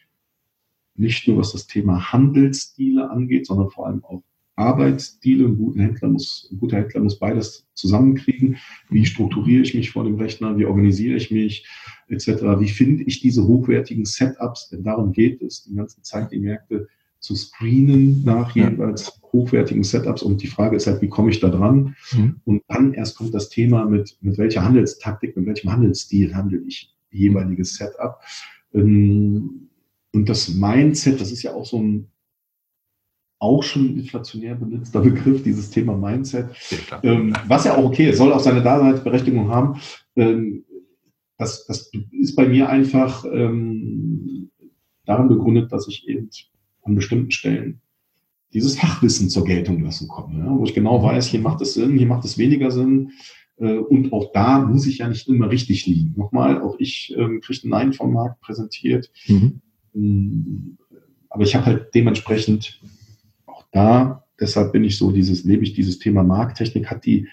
Speaker 2: nicht nur was das Thema Handelsstile angeht, sondern vor allem auch Arbeitsstile. Ein guter Händler muss, ein guter Händler muss beides zusammenkriegen. Wie strukturiere ich mich vor dem Rechner? Wie organisiere ich mich? Etc. Wie finde ich diese hochwertigen Setups? Denn darum geht es, die ganze Zeit die Märkte zu screenen nach jeweils hochwertigen Setups. Und die Frage ist halt, wie komme ich da dran? Mhm. Und dann erst kommt das Thema mit, mit welcher Handelstaktik, mit welchem Handelsstil handle ich jeweiliges Setup. Ähm, und das Mindset, das ist ja auch so ein auch schon inflationär benutzter Begriff, dieses Thema Mindset. Ja, ähm, was ja auch okay ist, soll auch seine Daseinsberechtigung haben. Ähm, das, das ist bei mir einfach ähm, daran begründet, dass ich eben an bestimmten Stellen dieses Fachwissen zur Geltung lassen komme, ja, wo ich genau weiß, hier macht es Sinn, hier macht es weniger Sinn. Äh, und auch da muss ich ja nicht immer richtig liegen. Nochmal, auch ich ähm, kriege einen Nein vom Markt präsentiert. Mhm. Ähm, aber ich habe halt dementsprechend da, deshalb bin ich so dieses, lebe ich dieses Thema Markttechnik, hat die,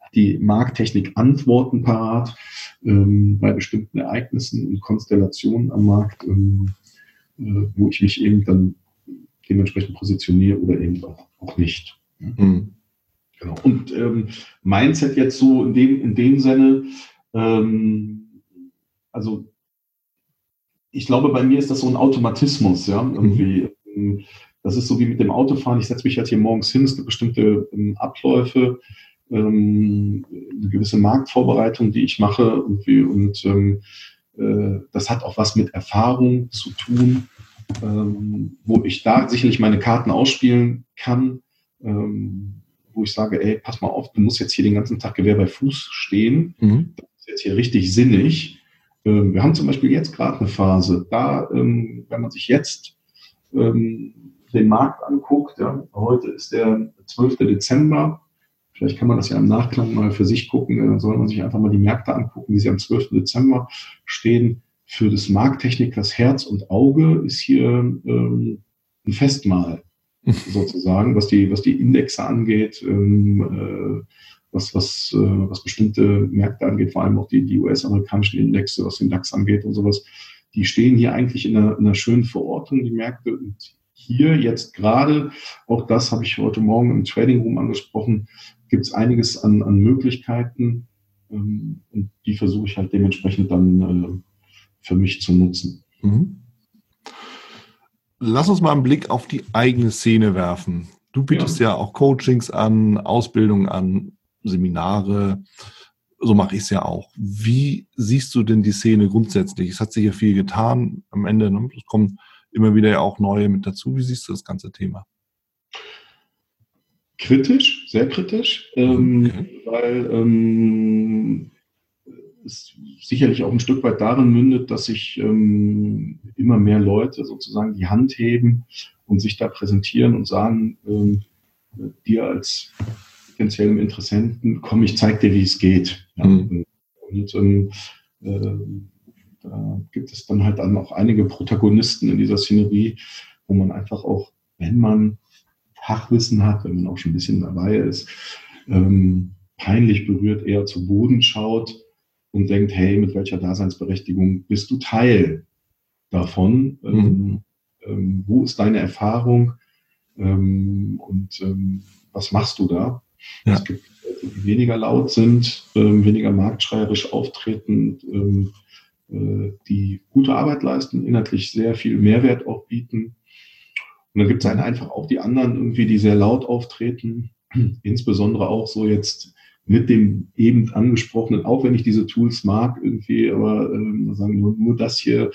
Speaker 2: hat die Markttechnik Antworten parat ähm, bei bestimmten Ereignissen und Konstellationen am Markt, ähm, äh, wo ich mich eben dann dementsprechend positioniere oder eben auch, auch nicht. Ja. Mhm. Genau. Und ähm, Mindset jetzt so in dem, in dem Sinne, ähm, also ich glaube, bei mir ist das so ein Automatismus, ja, irgendwie. Mhm. Das ist so wie mit dem Autofahren. Ich setze mich halt hier morgens hin, es gibt bestimmte ähm, Abläufe, ähm, eine gewisse Marktvorbereitung, die ich mache irgendwie, und ähm, äh, das hat auch was mit Erfahrung zu tun, ähm, wo ich da sicherlich meine Karten ausspielen kann, ähm, wo ich sage, ey, pass mal auf, du musst jetzt hier den ganzen Tag Gewehr bei Fuß stehen. Mhm. Das ist jetzt hier richtig sinnig. Ähm, wir haben zum Beispiel jetzt gerade eine Phase, da, wenn man sich jetzt den Markt anguckt, ja, heute ist der 12. Dezember, vielleicht kann man das ja im Nachklang mal für sich gucken, dann soll man sich einfach mal die Märkte angucken, wie sie am 12. Dezember stehen. Für das Markttechnik, das Herz und Auge ist hier ähm, ein Festmahl <laughs> sozusagen, was die, was die Indexe angeht, ähm, äh, was, was, äh, was bestimmte Märkte angeht, vor allem auch die, die US-amerikanischen Indexe, was den DAX angeht und sowas. Die stehen hier eigentlich in einer, in einer schönen Verortung, die Märkte. Und hier jetzt gerade, auch das habe ich heute Morgen im Trading Room angesprochen, gibt es einiges an, an Möglichkeiten ähm, und die versuche ich halt dementsprechend dann äh, für mich zu nutzen. Mhm.
Speaker 1: Lass uns mal einen Blick auf die eigene Szene werfen. Du bietest ja, ja auch Coachings an, Ausbildungen an, Seminare. So mache ich es ja auch. Wie siehst du denn die Szene grundsätzlich? Es hat sich ja viel getan am Ende. Ne? Es kommen immer wieder ja auch neue mit dazu. Wie siehst du das ganze Thema?
Speaker 2: Kritisch, sehr kritisch, ähm, okay. weil ähm, es sicherlich auch ein Stück weit darin mündet, dass sich ähm, immer mehr Leute sozusagen die Hand heben und sich da präsentieren und sagen, ähm, dir als potenziellem Interessenten, komm, ich zeig dir, wie es geht. Ja, mhm. Und ähm, äh, da gibt es dann halt dann auch einige Protagonisten in dieser Szenerie, wo man einfach auch, wenn man Fachwissen hat, wenn man auch schon ein bisschen dabei ist, ähm, peinlich berührt eher zu Boden schaut und denkt, hey, mit welcher Daseinsberechtigung bist du Teil davon? Mhm. Ähm, ähm, wo ist deine Erfahrung? Ähm, und ähm, was machst du da? Ja. Es gibt Leute, die weniger laut sind, ähm, weniger marktschreierisch auftreten, die gute Arbeit leisten, inhaltlich sehr viel Mehrwert auch bieten. Und dann gibt es einfach auch die anderen irgendwie, die sehr laut auftreten, <clears throat> insbesondere auch so jetzt mit dem eben angesprochenen, auch wenn ich diese Tools mag irgendwie, aber ähm, sagen nur, nur das hier,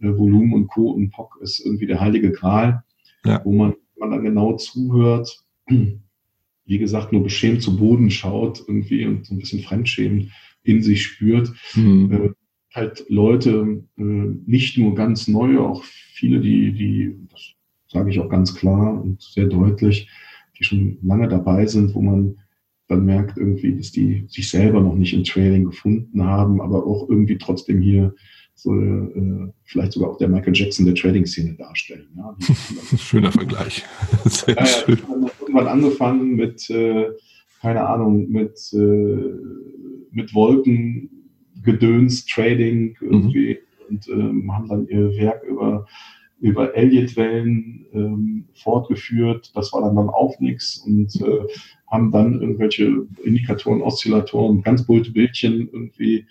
Speaker 2: äh, Volumen und Co. und POC ist irgendwie der heilige Gral, ja. wo man, man dann genau zuhört, <clears throat> wie gesagt, nur beschämt zu Boden schaut irgendwie und so ein bisschen Fremdschämen in sich spürt. Mhm. Äh, halt Leute, äh, nicht nur ganz neue, auch viele, die, die, das sage ich auch ganz klar und sehr deutlich, die schon lange dabei sind, wo man dann merkt irgendwie, dass die sich selber noch nicht im Trading gefunden haben, aber auch irgendwie trotzdem hier so äh, vielleicht sogar auch der Michael Jackson der Trading-Szene darstellen. Ja. <laughs>
Speaker 1: Schöner Vergleich. <laughs>
Speaker 2: Sehr ja, schön. Ja, irgendwann angefangen mit, äh, keine Ahnung, mit, äh, mit Wolkengedöns, Trading irgendwie mhm. und ähm, haben dann ihr Werk über über Elliott-Wellen ähm, fortgeführt. Das war dann, dann auch nichts und äh, haben dann irgendwelche Indikatoren, Oszillatoren, ganz bunte Bildchen irgendwie,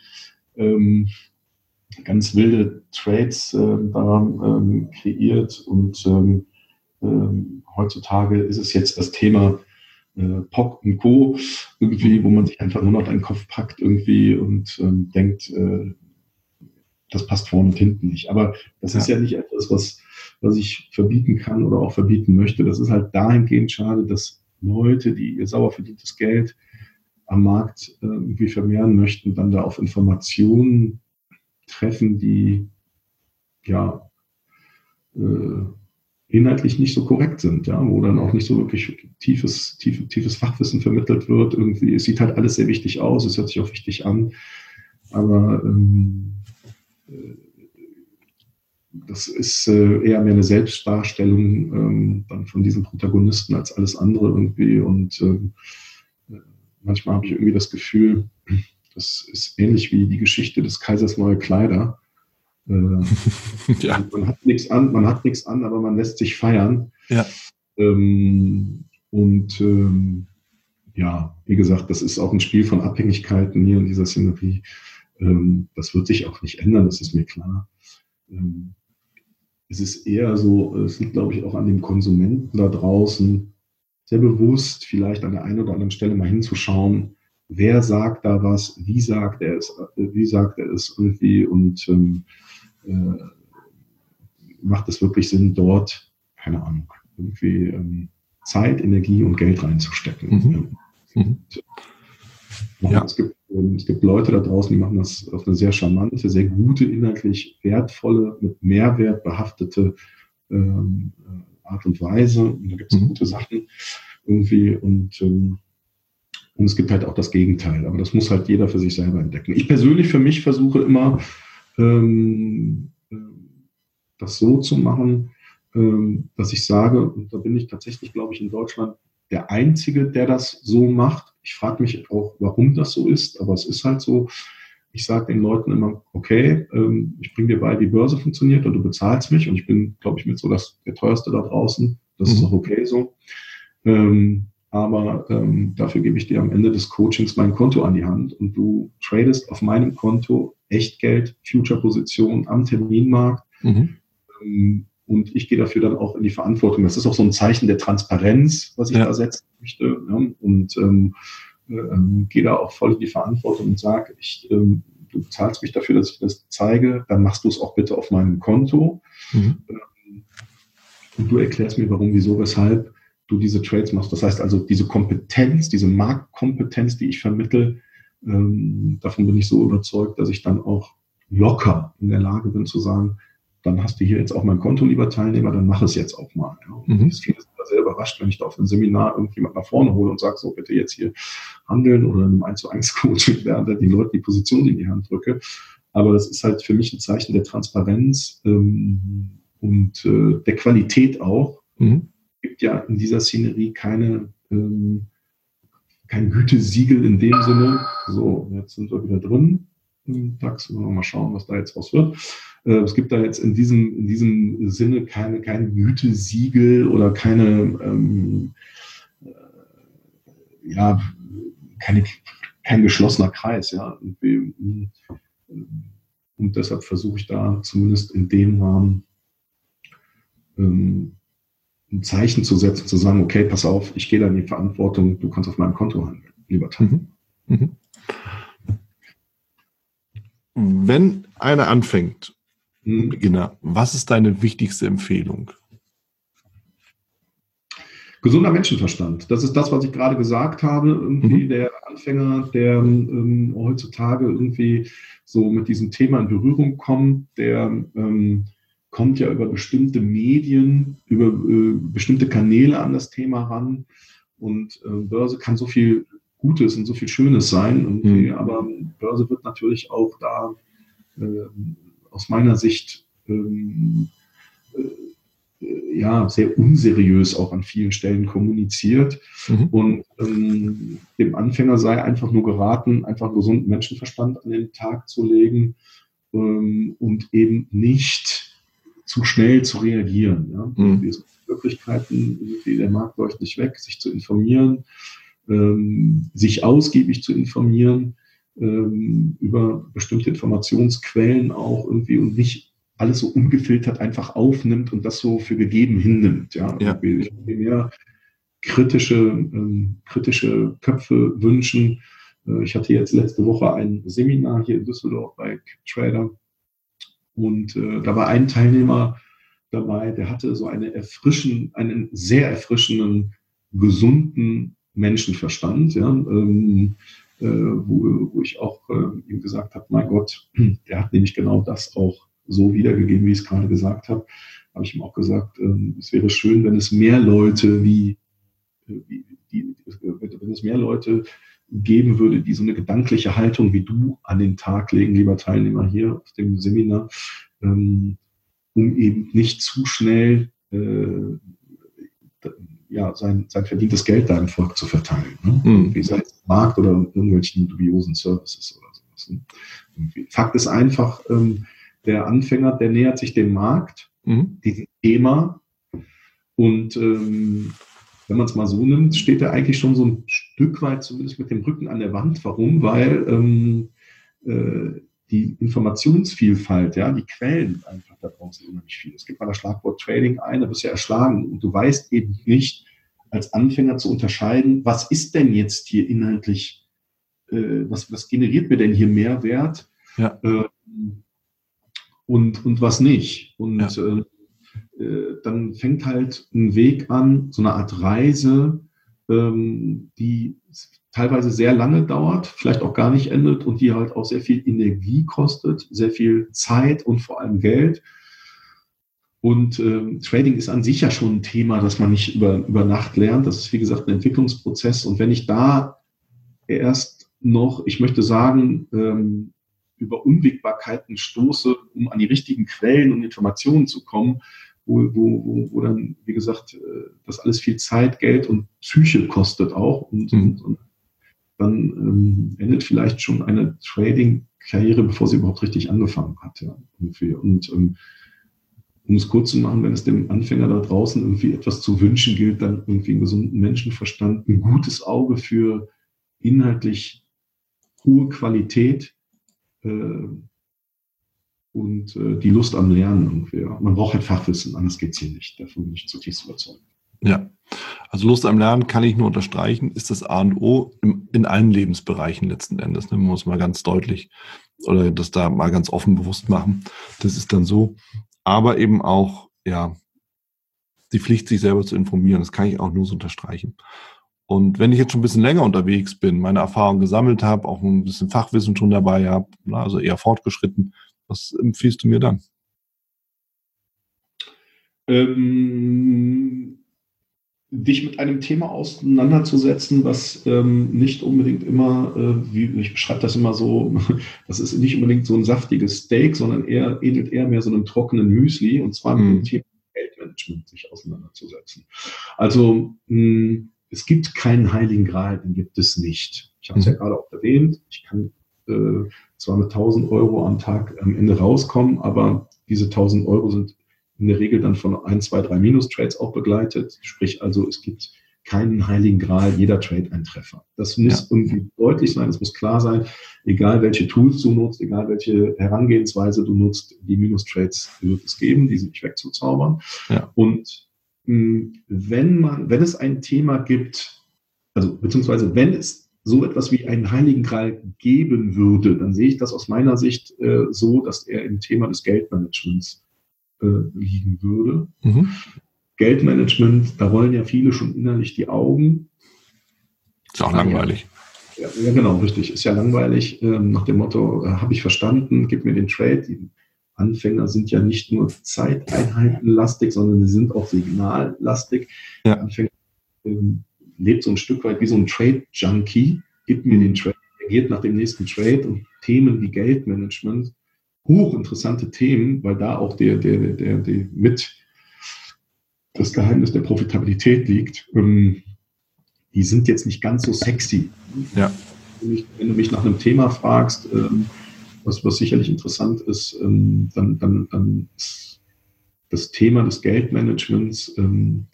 Speaker 2: ähm, ganz wilde Trades äh, da ähm, kreiert und ähm, ähm, heutzutage ist es jetzt das Thema äh, POC und Co. irgendwie, wo man sich einfach nur noch einen Kopf packt irgendwie und ähm, denkt, äh, das passt vorne und hinten nicht. Aber das ja. ist ja nicht etwas, was, was ich verbieten kann oder auch verbieten möchte. Das ist halt dahingehend schade, dass Leute, die ihr sauer verdientes Geld am Markt äh, irgendwie vermehren möchten, dann da auf Informationen treffen, die ja äh, inhaltlich nicht so korrekt sind, ja, wo dann auch nicht so wirklich tiefes, tief, tiefes Fachwissen vermittelt wird. Irgendwie, es sieht halt alles sehr wichtig aus, es hört sich auch wichtig an, aber ähm, das ist äh, eher mehr eine Selbstdarstellung ähm, dann von diesen Protagonisten als alles andere irgendwie. Und ähm, manchmal habe ich irgendwie das Gefühl, das ist ähnlich wie die Geschichte des Kaisers neue Kleider. Äh, ja. Man hat nichts an, man hat nichts an, aber man lässt sich feiern. Ja. Ähm, und ähm, ja, wie gesagt, das ist auch ein Spiel von Abhängigkeiten hier in dieser Szenerie. Ähm, das wird sich auch nicht ändern, das ist mir klar. Ähm, es ist eher so, es liegt, glaube ich, auch an dem Konsumenten da draußen, sehr bewusst vielleicht an der einen oder anderen Stelle mal hinzuschauen, wer sagt da was, wie sagt er es, wie sagt er es irgendwie und ähm, äh, macht es wirklich Sinn, dort, keine Ahnung, irgendwie ähm, Zeit, Energie und Geld reinzustecken. Mhm. Mhm. Ja. Es gibt es gibt Leute da draußen, die machen das auf eine sehr charmante, sehr gute, inhaltlich wertvolle, mit Mehrwert behaftete ähm, äh, Art und Weise. Und da gibt es mhm. gute Sachen irgendwie. Und, ähm, und es gibt halt auch das Gegenteil. Aber das muss halt jeder für sich selber entdecken. Ich persönlich für mich versuche immer, ähm, äh, das so zu machen, ähm, dass ich sage, und da bin ich tatsächlich, glaube ich, in Deutschland der Einzige, der das so macht. Ich frage mich auch, warum das so ist, aber es ist halt so. Ich sage den Leuten immer, okay, ähm, ich bringe dir bei, wie Börse funktioniert und du bezahlst mich und ich bin, glaube ich, mit so das, der teuerste da draußen. Das mhm. ist auch okay so. Ähm, aber ähm, dafür gebe ich dir am Ende des Coachings mein Konto an die Hand und du tradest auf meinem Konto Echtgeld, Future-Position am Terminmarkt. Mhm. Ähm, und ich gehe dafür dann auch in die Verantwortung. Das ist auch so ein Zeichen der Transparenz, was ich ja. da setzen möchte. Ja? Und ähm, ähm, gehe da auch voll in die Verantwortung und sage, ich, ähm, du zahlst mich dafür, dass ich das zeige, dann machst du es auch bitte auf meinem Konto. Mhm. Ähm, und du erklärst mir, warum, wieso, weshalb du diese Trades machst. Das heißt also, diese Kompetenz, diese Marktkompetenz, die ich vermittel, ähm, davon bin ich so überzeugt, dass ich dann auch locker in der Lage bin zu sagen, dann hast du hier jetzt auch mein Konto, lieber Teilnehmer, dann mach es jetzt auch mal. Ja. Mhm. Viele sind da sehr überrascht, wenn ich da auf einem Seminar irgendjemand nach vorne hole und sage, so bitte jetzt hier handeln oder in einem 1 zu 1 Coaching lerne, die Leute die Position in die Hand drücke. Aber das ist halt für mich ein Zeichen der Transparenz ähm, und äh, der Qualität auch. Mhm. Ja in dieser Szenerie keine, ähm, kein Gütesiegel in dem Sinne. So, jetzt sind wir wieder drin. DAX, mal schauen, was da jetzt raus wird. Äh, es gibt da jetzt in diesem, in diesem Sinne keine, keine Gütesiegel oder keine, ähm, äh, ja, keine, kein geschlossener Kreis. Ja. Und, und deshalb versuche ich da zumindest in dem Rahmen ähm, ein Zeichen zu setzen, zu sagen, okay, pass auf, ich gehe da in die Verantwortung, du kannst auf meinem Konto handeln, lieber Teil. Mhm.
Speaker 1: Mhm. Wenn einer anfängt, mhm. Beginner, was ist deine wichtigste Empfehlung?
Speaker 2: Gesunder Menschenverstand. Das ist das, was ich gerade gesagt habe. Irgendwie mhm. der Anfänger, der ähm, heutzutage irgendwie so mit diesem Thema in Berührung kommt, der ähm, kommt ja über bestimmte Medien, über äh, bestimmte Kanäle an das Thema ran. Und äh, Börse kann so viel Gutes und so viel Schönes sein. Mhm. Aber Börse wird natürlich auch da äh, aus meiner Sicht ähm, äh, ja, sehr unseriös auch an vielen Stellen kommuniziert. Mhm. Und ähm, dem Anfänger sei einfach nur geraten, einfach gesunden Menschenverstand an den Tag zu legen ähm, und eben nicht zu schnell zu reagieren. Ja? Mhm. Möglichkeiten, der Markt läuft nicht weg, sich zu informieren, ähm, sich ausgiebig zu informieren ähm, über bestimmte Informationsquellen auch irgendwie und nicht alles so ungefiltert einfach aufnimmt und das so für gegeben hinnimmt. Ja, ja. ich würde mehr kritische, ähm, kritische Köpfe wünschen. Äh, ich hatte jetzt letzte Woche ein Seminar hier in Düsseldorf bei Trader und äh, da war ein Teilnehmer dabei, der hatte so eine erfrischen, einen sehr erfrischenden, gesunden Menschenverstand, ja, ähm, äh, wo, wo, ich auch äh, ihm gesagt habe, mein Gott, <clears throat> der hat nämlich genau das auch so wiedergegeben, wie ich es gerade gesagt habe. Habe ich ihm auch gesagt, ähm, es wäre schön, wenn es mehr Leute wie, wie die, wenn es mehr Leute geben würde, die so eine gedankliche Haltung wie du an den Tag legen, lieber Teilnehmer hier auf dem Seminar, ähm, um eben nicht zu schnell äh, ja, sein, sein verdientes Geld da im Volk zu verteilen. Ne? Mhm. Wie sei es Markt oder irgendwelchen dubiosen Services oder sowas. Ne? Fakt ist einfach, ähm, der Anfänger, der nähert sich dem Markt, mhm. diesem Thema. Und ähm, wenn man es mal so nimmt, steht er eigentlich schon so ein Stück weit zumindest mit dem Rücken an der Wand. Warum? Weil ähm, äh, die Informationsvielfalt, ja, die Quellen einfach da draußen unheimlich viel. Es gibt mal das Schlagwort Trading ein, da bist du ja erschlagen und du weißt eben nicht als Anfänger zu unterscheiden, was ist denn jetzt hier inhaltlich, äh, was, was generiert mir denn hier Mehrwert ja. äh, und, und was nicht. Und ja. äh, dann fängt halt ein Weg an, so eine Art Reise, ähm, die teilweise sehr lange dauert, vielleicht auch gar nicht endet und die halt auch sehr viel Energie kostet, sehr viel Zeit und vor allem Geld. Und ähm, Trading ist an sich ja schon ein Thema, das man nicht über, über Nacht lernt. Das ist, wie gesagt, ein Entwicklungsprozess. Und wenn ich da erst noch, ich möchte sagen, ähm, über Unwägbarkeiten stoße, um an die richtigen Quellen und Informationen zu kommen, wo, wo, wo, wo dann, wie gesagt, äh, das alles viel Zeit, Geld und Psyche kostet auch. Und, mhm. und, und dann ähm, endet vielleicht schon eine Trading-Karriere, bevor sie überhaupt richtig angefangen hat. Ja, ungefähr. Und ähm, um es kurz zu machen, wenn es dem Anfänger da draußen irgendwie etwas zu wünschen gilt, dann irgendwie einen gesunden Menschenverstand, ein gutes Auge für inhaltlich hohe Qualität äh, und äh, die Lust am Lernen irgendwie. Man braucht halt Fachwissen, anders geht es hier nicht. Davon bin ich zutiefst überzeugt.
Speaker 1: Ja, also Lust am Lernen kann ich nur unterstreichen, ist das A und O im, in allen Lebensbereichen letzten Endes. Ne? Man muss mal ganz deutlich oder das da mal ganz offen bewusst machen. Das ist dann so. Aber eben auch, ja, die Pflicht, sich selber zu informieren. Das kann ich auch nur so unterstreichen. Und wenn ich jetzt schon ein bisschen länger unterwegs bin, meine Erfahrungen gesammelt habe, auch ein bisschen Fachwissen schon dabei habe, also eher fortgeschritten, was empfiehlst du mir dann?
Speaker 2: Ähm, dich mit einem Thema auseinanderzusetzen, was ähm, nicht unbedingt immer, äh, wie ich beschreibe das immer so, <laughs> das ist nicht unbedingt so ein saftiges Steak, sondern eher ähnelt eher mehr so einem trockenen Müsli und zwar mhm. mit dem Thema Geldmanagement sich auseinanderzusetzen. Also mh, hm, es gibt keinen heiligen Gral, den gibt es nicht. Ich habe es mhm. ja gerade auch erwähnt, ich kann äh, zwar mit 1000 Euro am Tag am Ende rauskommen, aber diese 1000 Euro sind in der Regel dann von ein, zwei, drei Minus-Trades auch begleitet. Sprich also, es gibt keinen heiligen Gral, jeder Trade ein Treffer. Das muss ja. irgendwie deutlich sein, es muss klar sein, egal welche Tools du nutzt, egal welche Herangehensweise du nutzt, die Minus-Trades wird es geben, die sind nicht wegzuzaubern. Ja. Und mh, wenn man, wenn es ein Thema gibt, also beziehungsweise wenn es so etwas wie einen Heiligen Gral geben würde, dann sehe ich das aus meiner Sicht äh, so, dass er im Thema des Geldmanagements äh, liegen würde. Mhm. Geldmanagement, da rollen ja viele schon innerlich die Augen.
Speaker 1: Ist auch langweilig.
Speaker 2: Ja, ja, genau, richtig. Ist ja langweilig. Ähm, nach dem Motto, äh, habe ich verstanden, gib mir den Trade. Die Anfänger sind ja nicht nur Zeiteinheitenlastig, sondern sie sind auch signallastig. Ja. Anfänger ähm, lebt so ein Stück weit wie so ein Trade-Junkie. Gib mir den Trade, er geht nach dem nächsten Trade und Themen wie Geldmanagement, hochinteressante Themen, weil da auch der, der, der, der mit das Geheimnis der Profitabilität liegt. Ähm, die sind jetzt nicht ganz so sexy. Ja. Wenn du mich nach einem Thema fragst, ähm, was, was sicherlich interessant ist, ähm, dann, dann, dann ist das Thema des Geldmanagements, ähm,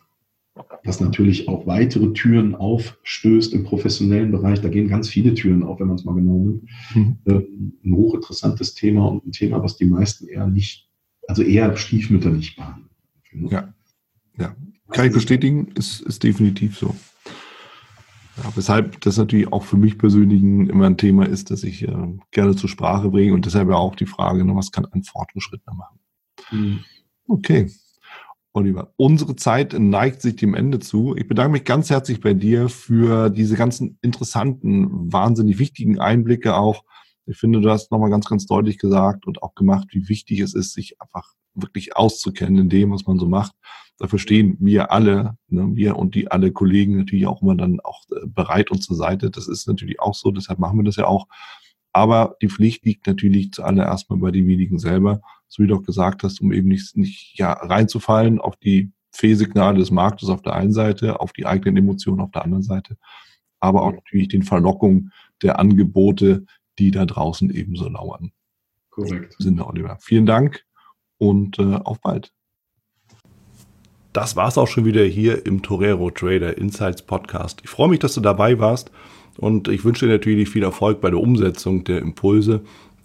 Speaker 2: das natürlich auch weitere Türen aufstößt im professionellen Bereich. Da gehen ganz viele Türen auf, wenn man es mal genau nimmt. Mhm. Ähm, ein hochinteressantes Thema und ein Thema, was die meisten eher nicht, also eher stiefmütterlich behandeln.
Speaker 1: Ja, ja. Kann ich bestätigen, ist, ist definitiv so. Ja, weshalb das natürlich auch für mich persönlich immer ein Thema ist, das ich äh, gerne zur Sprache bringe und deshalb ja auch die Frage, ne, was kann ein Fortgeschrittener machen? Mhm. Okay. Oliver, unsere Zeit neigt sich dem Ende zu. Ich bedanke mich ganz herzlich bei dir für diese ganzen interessanten, wahnsinnig wichtigen Einblicke auch. Ich finde, du hast nochmal ganz, ganz deutlich gesagt und auch gemacht, wie wichtig es ist, sich einfach wirklich auszukennen in dem, was man so macht. Dafür stehen wir alle, ne, wir und die alle Kollegen natürlich auch immer dann auch äh, bereit und zur Seite. Das ist natürlich auch so, deshalb machen wir das ja auch. Aber die Pflicht liegt natürlich zuallererst mal bei demjenigen selber, so wie du auch gesagt hast, um eben nicht, nicht ja, reinzufallen auf die Fehlsignale des Marktes auf der einen Seite, auf die eigenen Emotionen auf der anderen Seite, aber auch natürlich den Verlockungen der Angebote, die da draußen ebenso lauern. Korrekt. Sinne, Oliver. Vielen Dank und äh, auf bald. Das war's auch schon wieder hier im Torero Trader Insights Podcast. Ich freue mich, dass du dabei warst und ich wünsche dir natürlich viel Erfolg bei der Umsetzung der Impulse.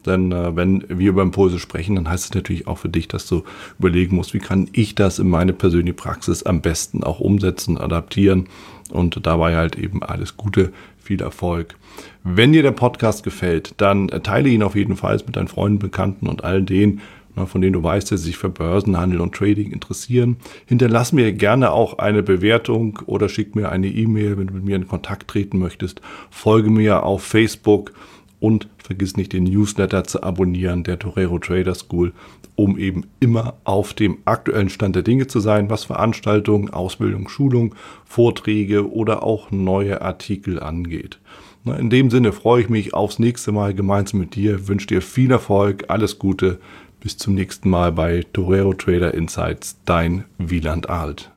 Speaker 1: Denn äh, wenn wir über Impulse sprechen, dann heißt es natürlich auch für dich, dass du überlegen musst, wie kann ich das in meine persönliche Praxis am besten auch umsetzen, adaptieren und dabei halt eben alles Gute, viel Erfolg. Wenn dir der Podcast gefällt, dann teile ihn auf jeden Fall mit deinen Freunden, Bekannten und all denen, von denen du weißt, dass sie sich für Börsenhandel und Trading interessieren. Hinterlass mir gerne auch eine Bewertung oder schick mir eine E-Mail, wenn du mit mir in Kontakt treten möchtest. Folge mir auf Facebook und vergiss nicht den Newsletter zu abonnieren, der Torero Trader School, um eben immer auf dem aktuellen Stand der Dinge zu sein, was Veranstaltungen, Ausbildung, Schulung, Vorträge oder auch neue Artikel angeht. In dem Sinne freue ich mich aufs nächste Mal gemeinsam mit dir, wünsche dir viel Erfolg, alles Gute, bis zum nächsten Mal bei Torero Trader Insights, dein Wieland Alt.